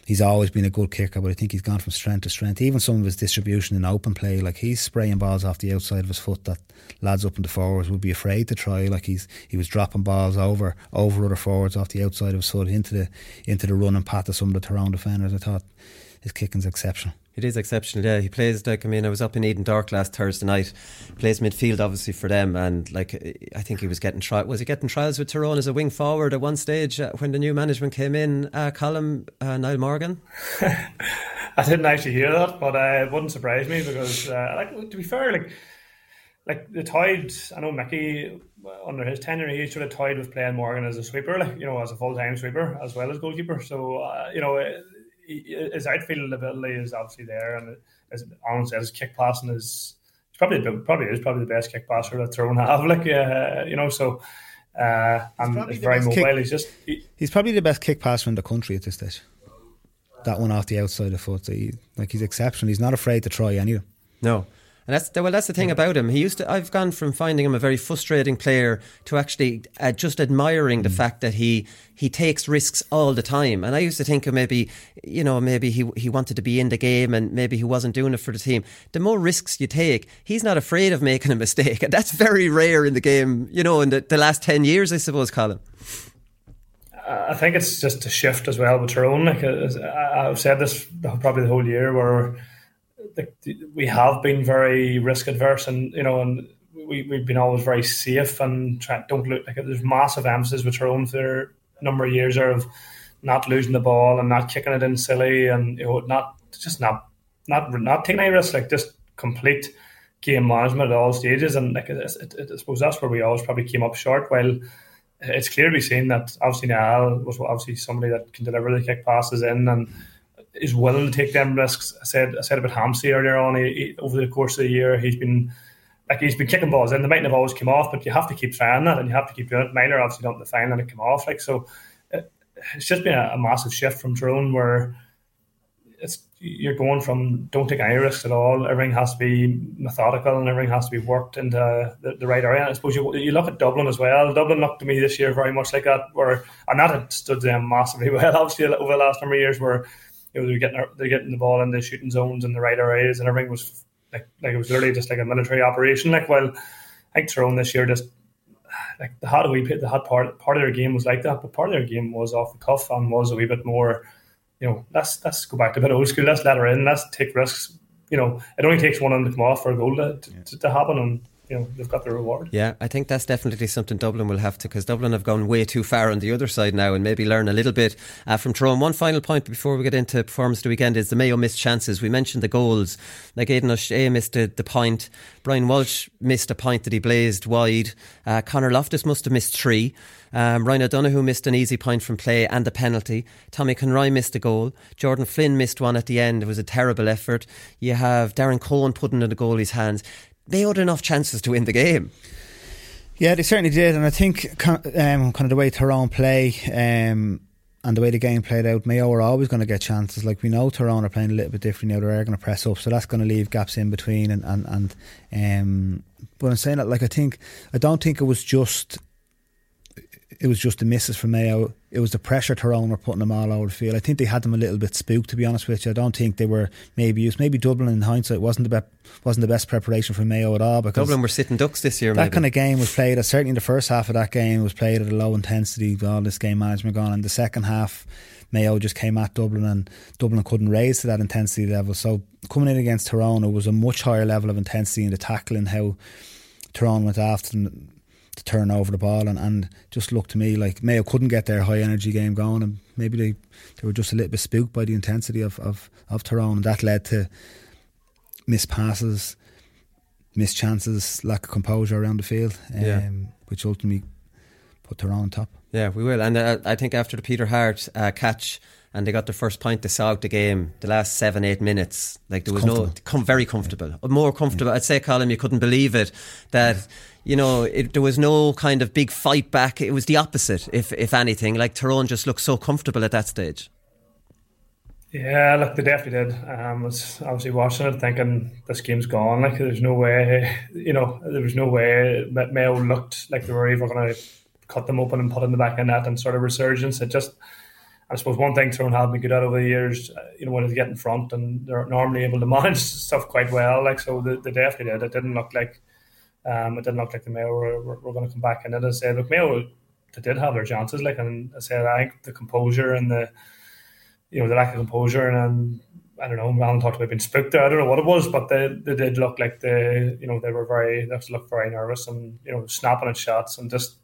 he's always been a good kicker, but I think he's gone from strength to strength. Even some of his distribution in open play, like he's spraying balls off the outside of his foot that lads up in the forwards would be afraid to try. Like he's he was dropping balls over over other forwards off the outside of his foot into the into the running path of some of the Tyrone defenders. I thought his kicking's exceptional. It is exceptional, yeah. He plays like I mean, I was up in Edendork last Thursday night. Plays midfield obviously for them, and like I think he was getting tri- was he getting trials with Tyrone as a wing forward at one stage uh, when the new management came in. Uh, Colm uh, Niall Morgan. *laughs* I didn't actually hear that, but uh, it wouldn't surprise me because, uh, like, to be fair, like, like the Tide. I know Mickey under his tenure, he sort of toyed with playing Morgan as a sweeper, like you know, as a full time sweeper as well as goalkeeper. So uh, you know, his outfield ability is obviously there, and as Alan said, his kick passing is probably probably is probably the best kick passer that Tyrone have. Like uh, you know, so uh, and probably very mobile. kick- He's just he, He's probably the best kick passer in the country at this stage. That one off the outside of foot, he, like he's exceptional. He's not afraid to try any of them. No. And that's well. That's the thing about him. He used to. I've gone from finding him a very frustrating player to actually uh, just admiring the fact that he he takes risks all the time. And I used to think of maybe, you know, maybe he he wanted to be in the game and maybe he wasn't doing it for the team. The more risks you take, he's not afraid of making a *laughs* mistake, and that's very rare in the game. You know, in the, the last ten years, I suppose, Colm. I think it's just a shift as well with Tyrone. Like I- I've said this probably the whole year, where the, we have been very risk adverse, and you know, and we we've been always very safe and try, don't look like there's massive emphasis with Tyrone for a number of years there of not losing the ball and not kicking it in silly, and you know, not just not not not taking any risks, like just complete game management at all stages, and like it, it, it, I suppose that's where we always probably came up short. While it's clearly seen that obviously Niall was obviously somebody that can deliver the kick passes in and is willing to take them risks. I said I said about Hampsey earlier on. He, he- over the course of the year, he's been like he's been kicking balls in. They mightn't have always come off, but you have to keep trying that and you have to keep doing it. Minor obviously don't define and it come off. Like so, it, it's just been a, a massive shift from Tyrone where it's you're going from don't take any risks at all. Everything has to be methodical and everything has to be worked into the, the right area. And I suppose you, you look at Dublin as well. Dublin looked to me this year very much like that, where and that had stood them massively *laughs* well. Obviously, over the last number of years, where you know they're getting they're getting the ball in the shooting zones and the right areas, and everything was like like it was literally just like a military operation. Like while I think Tyrone this year just *sighs* like the a wee the had part part of their game was like that, but part of their game was off the cuff and was a wee bit more. You know, let's let's go back to a bit old school. Let's let her in. Let's take risks. You know, it only takes one them to come off for a goal to, to, to happen, and you know they've got reward. Yeah, I think that's definitely something Dublin will have to, because Dublin have gone way too far on the other side now, and maybe learn a little bit uh, from Tyrone. One final point before we get into performance of the weekend is the Mayo missed chances. We mentioned the goals, like Aidan O'Shea missed the, the point, Brian Walsh missed a point that he blazed wide, uh, Conor Loftus must have missed three. Um, Ryan O'Donoghue missed an easy point from play and a penalty. Tommy Conroy missed a goal. Jordan Flynn missed one at the end. It was a terrible effort. You have Darren Coen putting in the goalie's hands. They had enough chances to win the game. Yeah, they certainly did, and I think um, kind of the way Tyrone play um, and the way the game played out, Mayo are always going to get chances. Like we know Tyrone are playing a little bit different now; they're going to press up, so that's going to leave gaps in between. And and and um, but I'm saying that, like I think I don't think it was just it was just the misses from Mayo. It was the pressure Tyrone were putting them all over the field. I think they had them a little bit spooked, to be honest with you. I don't think they were maybe used. Maybe Dublin, in hindsight, wasn't the be- wasn't the best preparation for Mayo at all. Because Dublin were sitting ducks this year. that maybe. kind of game was played. Uh, certainly, in the first half of that game was played at a low intensity. with All this game management gone, and the second half, Mayo just came at Dublin, and Dublin couldn't raise to that intensity level. So coming in against Tyrone, it was a much higher level of intensity in the tackling. How Tyrone went after them to turn over the ball, and, and just looked to me like Mayo couldn't get their high energy game going, and maybe they, they were just a little bit spooked by the intensity of, of, of Tyrone, and that led to missed passes, missed chances, lack of composure around the field, um, Yeah. which ultimately put Tyrone on top. Yeah, we will. And uh, I think after the Peter Harte uh, catch and they got the first point, they saw out the game, the last seven, eight minutes, like there was no, com- very comfortable, more comfortable. I'd say, Colm, you couldn't believe it that. You know, it, there was no kind of big fight back. It was the opposite, if if anything. Like Tyrone just looked so comfortable at that stage. Yeah, look, they definitely did. Um, I was obviously watching it, thinking this game's gone. Like, there's no way, you know, there was no way that Mayo looked like they were even going to cut them open and put in the back of net and sort of resurgence. It just, I suppose, one thing Tyrone had been good at over the years, uh, you know, when they get in front and they're normally able to *laughs* manage stuff quite well. Like, so they, they definitely did. It didn't look like, um, it didn't look like the Mayo were, were, were going to come back in it. I said, look, Mayo, they did have their chances. Like, and I said, I think the composure and the you know, the lack of composure and, and I don't know, Alan talked about being spooked there. I don't know what it was, but they, they did look like they, you know, they were very, they looked very nervous and, you know, snapping at shots and just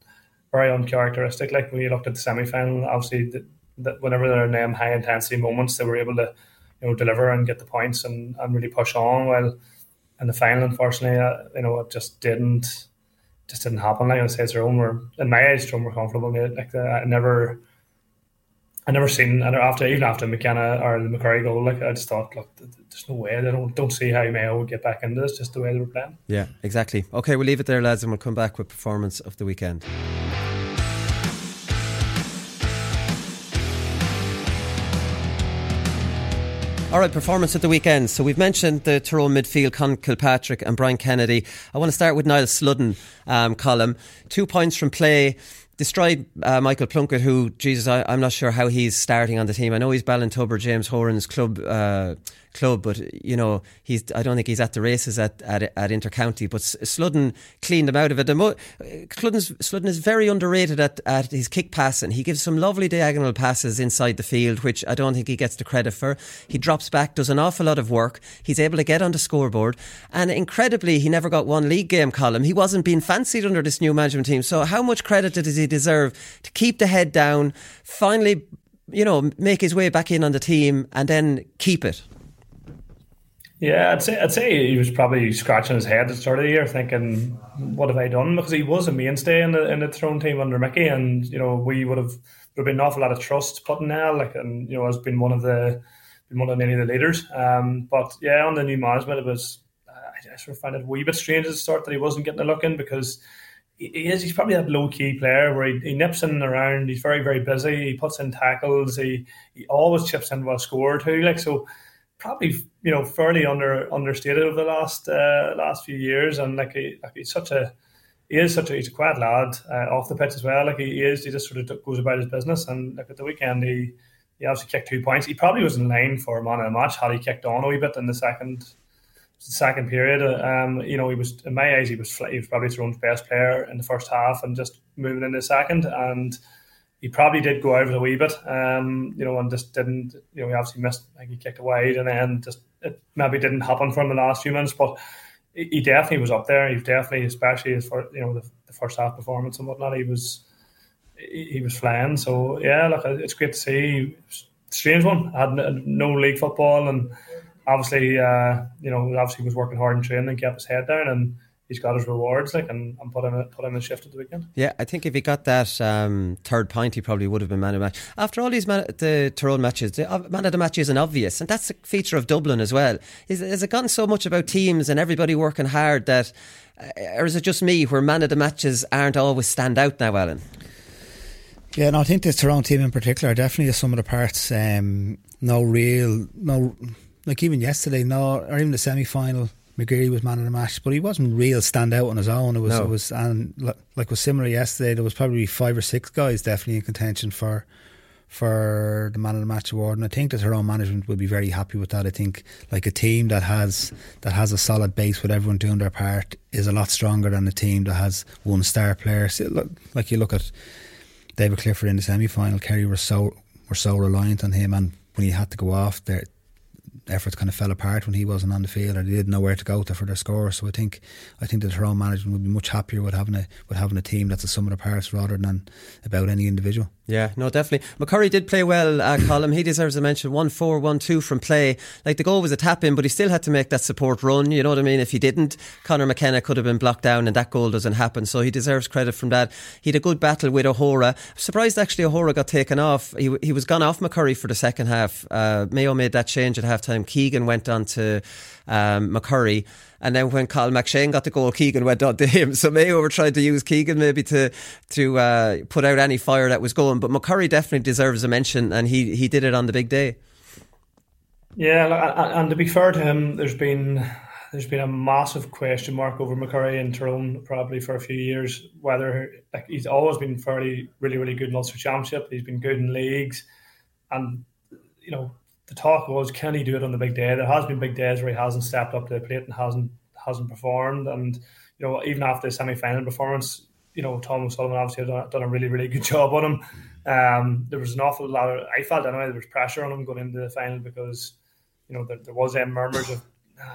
very uncharacteristic. Like when you looked at the semi final, obviously, the, the, whenever they're in them high intensity moments, they were able to, you know, deliver and get the points and, and really push on. Well, in the final, unfortunately, uh, you know, it just didn't, just didn't happen. Like I said, Tyrone were, in my eyes, Tyrone were comfortable. Like the, I never, I never seen and after even after McKenna or the McCurry goal, like I just thought, look, th- th- there's no way they don't don't see how Mayo would get back into this, just the way they were playing. Yeah, exactly. Okay, we'll leave it there, lads, and we'll come back with performance of the weekend. All right, performance at the weekend. So we've mentioned the Tyrone midfield, Conn Kilpatrick and Brian Kennedy. I want to start with Niall Sludden um, Colm. Two points from play. Destroyed uh, Michael Plunkett, who, Jesus, I, am not sure how he's starting on the team. I know he's Ballintubber, James Horan's club uh, club, but you know he's. I don't think he's at the races at at, at Intercounty. But Sludden cleaned him out of it. Sludden is very underrated at, at his kick passing. He gives some lovely diagonal passes inside the field, which I don't think he gets the credit for. He drops back, does an awful lot of work. He's able to get on the scoreboard, and incredibly, he never got one league game Colm. He wasn't being fancied under this new management team. So how much credit does he deserve to keep the head down? Finally you know, make his way back in on the team and then keep it. Yeah, I'd say I'd say he was probably scratching his head at the start of the year, thinking, "What have I done?" Because he was a mainstay in the in the Tyrone team under Mickey, and you know we would have there been an awful lot of trust put in there, like and you know has been one of the been one of many of the leaders. Um, but yeah, on the new management, it was I sort of find it a wee bit strange at the start that he wasn't getting a look in because he is he's probably that low key player where he, he nips in and around. He's very very busy. He puts in tackles. He he always chips in well score too. Like so probably you know fairly under understated over the last uh, last few years, and like, he, like he's such a he is such a he's a quiet lad uh, off the pitch as well. Like he is, he just sort of goes about his business. And like at the weekend, he he obviously kicked two points. He probably was in line for man of the match had he kicked on a wee bit in the second second period. Um, you know, he was in my eyes he was he was probably Tyrone's best player in the first half, and just moving in the second and he probably did go over a wee bit, um, you know, and just didn't, you know, he obviously missed, like he kicked wide and then just it maybe didn't happen for him the last few minutes, but he definitely was up there. He definitely, especially as for you know the, the, first half performance and whatnot, he was he, he was flying. So yeah, look, it's great to see. Strange one. Had no league football and obviously, uh, you know, obviously was working hard in training and kept his head down and he's got his rewards, like, and, and put him put him in shift at the weekend. Yeah, I think if he got that um, third point, he probably would have been man of the match. After all these man, the Tyrone matches, the man of the match isn't obvious, and that's a feature of Dublin as well. Is has it gotten so much about teams and everybody working hard that, uh, or is it just me where man of the matches aren't always stand out now, Alan? Yeah, no, I think this Tyrone team in particular definitely is some of the parts. Um, no real, no, like even yesterday, no, or even the semi final McGeary was man of the match, but he wasn't real stand out on his own. It was, no. it was, and like was similar yesterday. There was probably five or six guys definitely in contention for for the man of the match award, and I think that her own management will be very happy with that. I think like a team that has that has a solid base with everyone doing their part is a lot stronger than a team that has one star player. So, look, like you look at David Clifford in the semi final, Kerry were so were so reliant on him, and when he had to go off, there efforts kind of fell apart when he wasn't on the field, or they didn't know where to go to for their score. So I think I think the Tyrone management would be much happier with having a with having a team that's a sum of the parts rather than about any individual. Yeah, no, definitely. McCurry did play well, uh, *coughs* Colm. He deserves a mention. 1 4, 1 2 from play. Like the goal was a tap in, but he still had to make that support run. You know what I mean? If he didn't, Conor McKenna could have been blocked down, and that goal doesn't happen. So he deserves credit from that. He had a good battle with O'Hora. Surprised actually O'Hora got taken off. He, he was gone off McCurry for the second half. Uh, Mayo made that change at half time. Keegan went on to um, McCurry. And then when Cathal McShane got the goal, Keegan went on to him. *laughs* So Mayo were trying to use Keegan maybe to to uh, put out any fire that was going. But McCurry definitely deserves a mention, and he he did it on the big day. Yeah, and to be fair to him, there's been there's been a massive question mark over McCurry and Tyrone probably for a few years. Whether like he's always been fairly really really good in Ulster Championship, he's been good in leagues, and you know the talk was can he do it on the big day? There has been big days where he hasn't stepped up to the plate and hasn't hasn't performed. And you know, even after the semi final performance, you know, Tom O'Sullivan obviously had done a really really good *laughs* job on him. Um, there was an awful lot of I felt anyway there was pressure on him going into the final because you know there, there was murmurs of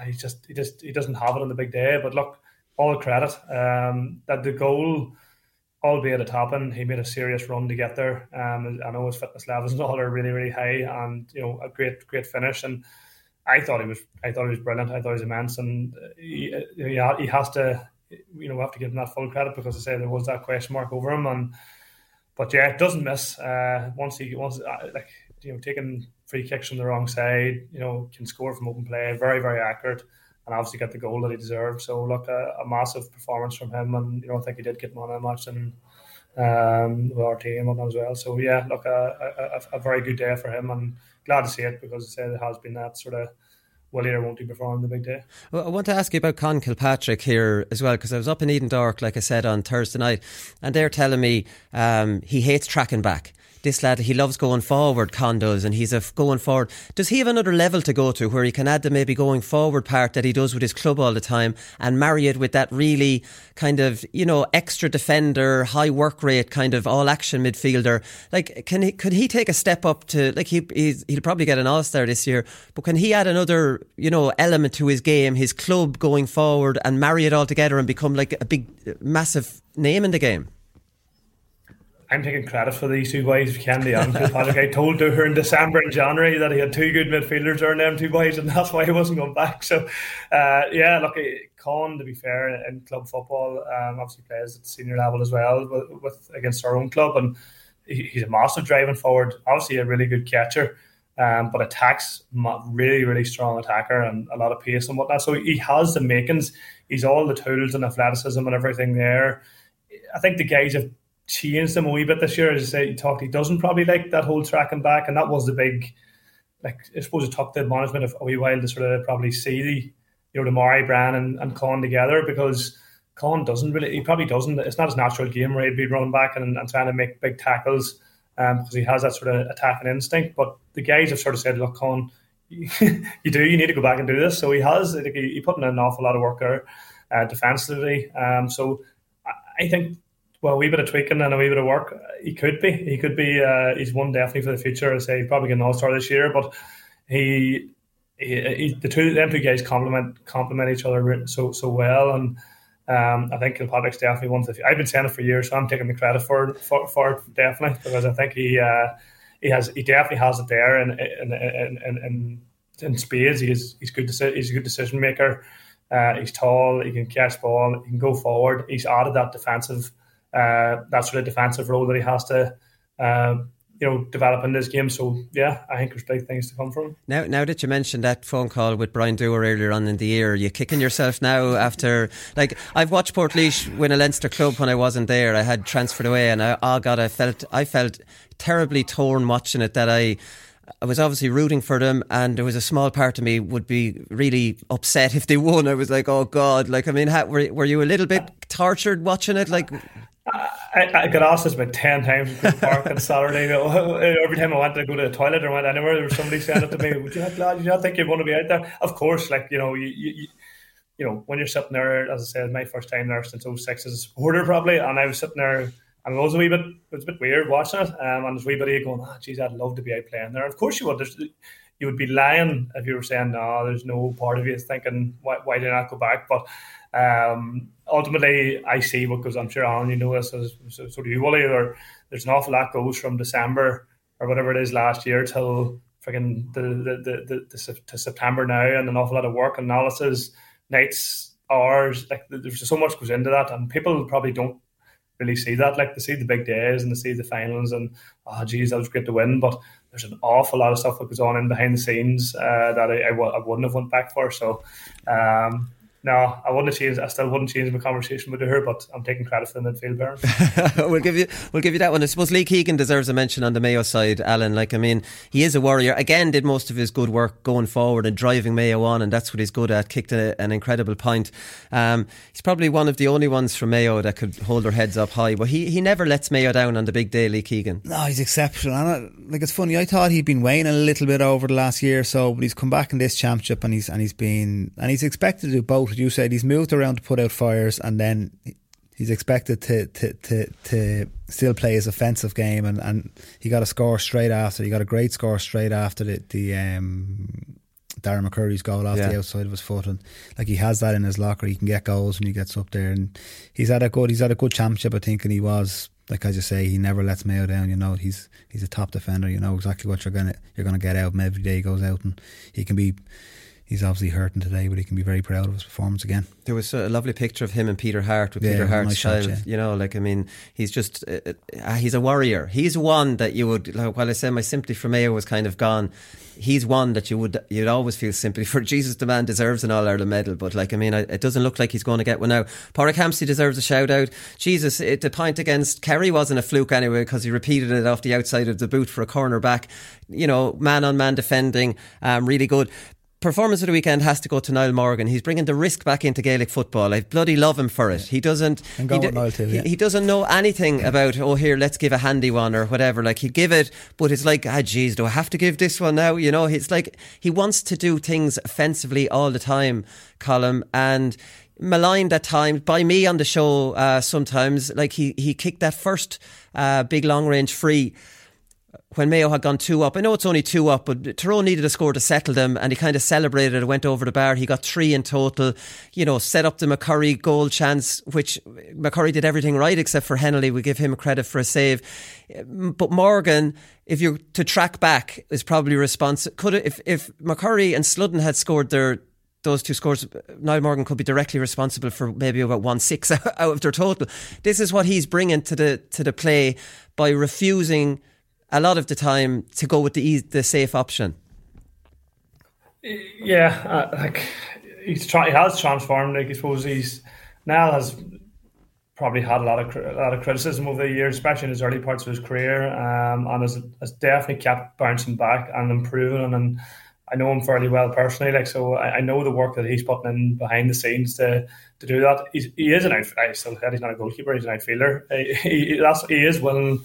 he just he just he doesn't have it on the big day. But look, all credit um, that the goal albeit a top end, he made a serious run to get there. Um, I know his fitness levels and all are really, really high, and you know a great, great finish. And I thought he was, I thought he was brilliant. I thought he was immense, and he, he, has to, you know, have to give him that full credit because I say there was that question mark over him. And but yeah, it doesn't miss. Uh, once he once uh, like you know taking free kicks from the wrong side, you know, can score from open play, very, very accurate and obviously get the goal that he deserved. So look, a, a massive performance from him, and you know I think he did get man of the match and um, with our team as well. So yeah, look, a, a, a, very good day for him, and glad to see it because I said it has been that sort of will he won't he perform the big day. Well, I want to ask you about Conn Kilpatrick here as well because I was up in Edendork, like I said on Thursday night, and they're telling me um, he hates tracking back this lad, he loves going forward, condos, and he's a f- going forward. Does he have another level to go to where he can add the maybe going forward part that he does with his club all the time and marry it with that really kind of, you know, extra defender, high work rate kind of all action midfielder? Like, can he, could he take a step up to, like, he, he'll probably get an All Star this year, but can he add another, you know, element to his game, his club going forward and marry it all together and become like a big, massive name in the game? I'm taking credit for these two boys, can. Patrick, *laughs* I told her in December and January that he had two good midfielders around them two boys, and *laughs* that's why he wasn't going back. So, uh, yeah, look, Conn, to be fair, in club football, um, obviously plays at the senior level as well with, with against our own club, and he, he's a massive driving forward. Obviously, a really good catcher. Um, but attacks really, really strong attacker and a lot of pace and whatnot. So he has the makings. He's all the tools and athleticism and everything there. I think the guys have changed him a wee bit this year. As I say, he talked, he doesn't probably like that whole tracking back, and that was the big, like I suppose it took the management of a wee while to sort of probably see the, you know, the Murray brand and, and Conn together because Conn doesn't really, he probably doesn't. It's not his natural game where he'd be running back and, and trying to make big tackles um, because he has that sort of attacking instinct. But the guys have sort of said, look, Conn, *laughs* you, do, you need to go back and do this. So he has, he, he put in an awful lot of work there uh, defensively. Um, so I think well, a wee bit of tweaking and a wee bit of work, he could be. He could be. Uh, he's one definitely for the future. I say he's probably an All Star this year, but he, he, he, the two them two guys complement complement each other so so well, and um, I think Kilpatrick's definitely one. Of the, I've been saying it for years, so I'm taking the credit for for, for it definitely because I think he uh, he has he definitely has it there, and in in, in, spades, he's he's good. He's a good decision maker. Uh, he's tall. He can catch ball. He can go forward. He's added that defensive uh, that sort of defensive role that he has to. Uh, you know, develop in this game. So yeah, I think there's big things to come from. Now, now that you mentioned that phone call with Brian Dooher earlier on in the year, are you kicking yourself now after like I've watched Portlaoise win a Leinster club when I wasn't there. I had transferred away, and I, oh god, I felt I felt terribly torn watching it. That I. I was obviously rooting for them, and there was a small part of me would be really upset if they won. I was like, "Oh God!" Like, I mean, how, were were you a little bit tortured watching it? Like, I, I got asked this about 10 times in Green Park on Saturday. You know, *laughs* every time I went to go to the toilet or went anywhere, there was somebody saying it to me, Would you not, glad you not think you're going to be out there? Of course, like, you know, you, you, you know, when you're sitting there, as I said, my first time there since 06 as a supporter, probably, and I was sitting there and it was a wee bit, it was a bit weird watching it. Um, and there's a wee bit going, oh, geez, I'd love to be out playing there. Of course you would. There's, you would be lying if you were saying, no, there's no part of you thinking, why, why did I not go back? But um, ultimately, I see because. I'm sure Alan, you know this, as, so, so do you, Willie. Or there's an awful lot goes from December or whatever it is last year till freaking the, the, the, the, to September now, and an awful lot of work analysis, nights, hours. Like there's so much goes into that, and people probably don't really see that. Like they see the big days and they see the finals, and oh, geez, that was great to win, but there's an awful lot of stuff that goes on in behind the scenes uh, that I, I, w- I wouldn't have went back for. So, um, no, I wouldn't change. I still wouldn't change my conversation with her, but I'm taking credit for the midfield Baron. *laughs* we'll give you, we'll give you that one. I suppose Lee Keegan deserves a mention on the Mayo side, Alan. Like, I mean, he is a warrior. Again, did most of his good work going forward and driving Mayo on, and that's what he's good at. Kicked a, an incredible point. Um, he's probably one of the only ones from Mayo that could hold their heads up high, but he, he never lets Mayo down on the big day. Lee Keegan. No, he's exceptional. And I, like, it's funny. I thought he'd been weighing a little bit over the last year or so, but he's come back in this championship, and he's and he's been and he's expected to do both. You said he's moved around to put out fires, and then he's expected to to, to, to still play his offensive game, and, and he got a score straight after. He got a great score straight after the the. Um, Darren McCurry's goal off yeah. the outside of his foot, and like he has that in his locker. He can get goals when he gets up there, and he's had a good. He's had a good championship, I think, and he was like I just say, he never lets Mayo down. You know, he's he's a top defender. You know exactly what you're gonna you're gonna get out of him every day he goes out, and he can be he's obviously hurting today, but he can be very proud of his performance again. There was a lovely picture of him and Peter Harte with Yeah, Peter Harte's nice shot, child. yeah. You know, like I mean, he's just uh, uh, he's a warrior. He's one that you would. Like, while I say my sympathy for Mayo was kind of gone, he's one that you would you'd always feel sympathy *laughs* for. Jesus, the man deserves an All Ireland medal, but like I mean, I, it doesn't look like he's going to get one now. Porrick deserves a shout out. Jesus, it, the point against Kerry wasn't a fluke anyway because he repeated it off the outside of the boot for a corner back. You know, man on man defending, um, really good. Performance of the weekend has to go to Niall Morgan. He's bringing the risk back into Gaelic football. I bloody love him for it. He doesn't. And go he, with Niall too, he- yeah. he doesn't know anything about. Oh, here, let's give a handy one or whatever. Like he'd give it, but it's like, ah, geez, do I have to give this one now? You know, it's like he wants to do things offensively all the time, Colm, and maligned at times by me on the show. Uh, sometimes, like he he kicked that first uh, big long range free when Mayo had gone two up. I know it's only two up, but Tyrone needed a score to settle them, and he kind of celebrated it, went over the bar. He got three in total, you know, set up the McCurry goal chance, which McCurry did everything right except for Hennelly. We give him credit for a save. But Morgan, if you're to track back, is probably responsible. Could if if McCurry and Sludden had scored their those two scores, Niall Morgan could be directly responsible for maybe about one six *laughs* out of their total. This is what he's bringing to the to the play by refusing a lot of the time to go with the eas- the safe option. Yeah, uh, like he's try, he has transformed. Like I suppose he's now has probably had a lot of a lot of criticism over the years, especially in his early parts of his career, um, and has, has definitely kept bouncing back and improving. And I know him fairly well personally, like so I, I know the work that he's putting in behind the scenes to to do that. He's, he is an out. I still said he's not a goalkeeper; he's an outfielder. He, he, he is willing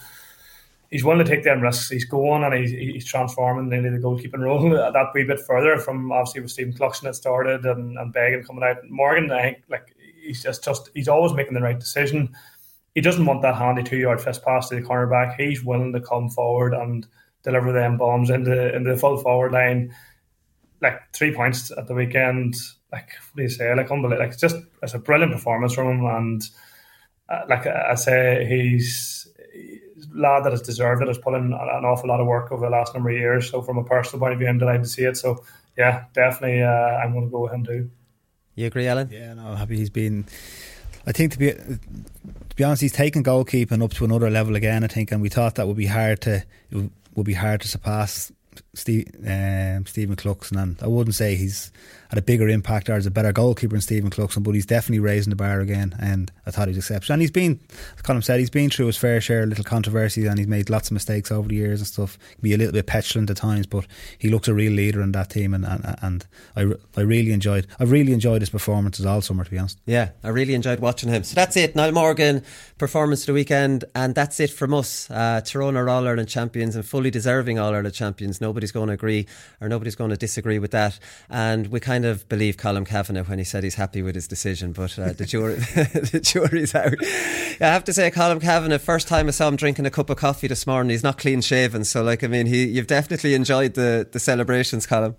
he's willing to take them risks. He's going and he's, he's transforming nearly the goalkeeping role *laughs* that wee bit further from obviously with Stephen Cluxton that started and, and Beggan coming out. Morgan, I think, like he's just, just he's always making the right decision. He doesn't want that handy two yard fist pass to the cornerback. He's willing to come forward and deliver them bombs into into the full forward line. Like three points at the weekend. Like what do you say? Like unbelievable. Like it's just it's a brilliant performance from him and uh, like I say, he's lad that has deserved it. Has put in an awful lot of work over the last number of years. So from a personal point of view, I'm delighted to see it. So yeah, definitely, uh, I'm going to go with him too. You agree, Alan? Yeah, no, I'm happy he's been. I think to be to be honest, he's taken goalkeeping up to another level again. I think, and we thought that would be hard to it would- would be hard to surpass Steve, um, Stephen Cluxton. And I wouldn't say he's had a bigger impact or is a better goalkeeper than Stephen Cluxton, but he's definitely raising the bar again. And I thought he was exceptional. And he's been, as Colm said, he's been through his fair share of little controversies and he's made lots of mistakes over the years and stuff. Can be a little bit petulant at times, but he looks a real leader in that team. And and, and I, I really enjoyed. I've really enjoyed his performances all summer, to be honest. Yeah, I really enjoyed watching him. So that's it. Niall Morgan, performance of the weekend. And that's it from us. Uh, Tyrone are All Ireland champions and fully deserving All Ireland champions. Nobody's going to agree or nobody's going to disagree with that. And we kind of believe Colm Cavanagh when he said he's happy with his decision, but uh, the, jury, *laughs* the jury's out. I have to say, Colm Cavanagh, first time I saw him drinking a cup of coffee this morning, he's not clean shaven. So, like, I mean, he, you've definitely enjoyed the, the celebrations, Colm.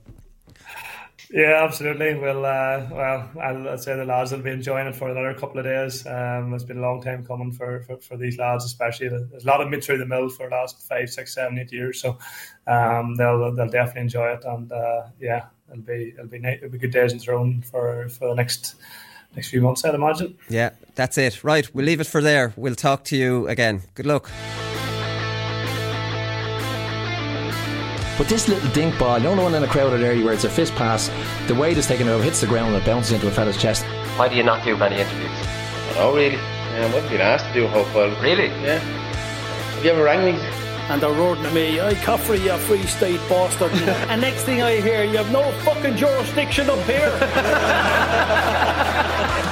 Yeah, absolutely. Well, uh, well, I'll, I'll say the lads will be enjoying it for another couple of days. Um, it's been a long time coming for, for, for these lads, especially. There's a lot of been through the mill for the last five, six, seven, eight years, so um, they'll they'll definitely enjoy it. And uh, yeah, it'll be it'll be nice, it'll be good days in Tyrone for for the next next few months, I'd imagine. Yeah, that's it. Right, we'll leave it for there. We'll talk to you again. Good luck. But this little dink ball, you know the one in a crowded area where it's a fist pass, the weight is taken over, hits the ground, and it bounces into a fella's chest. Why do you not do many interviews? Oh, really? Yeah, I wouldn't been asked to do a whole pile. Really? Yeah. Have you ever rang me? And they're roaring at me, I Caffrey, you free state bastard. *laughs* and next thing I hear, you have no fucking jurisdiction up here. *laughs*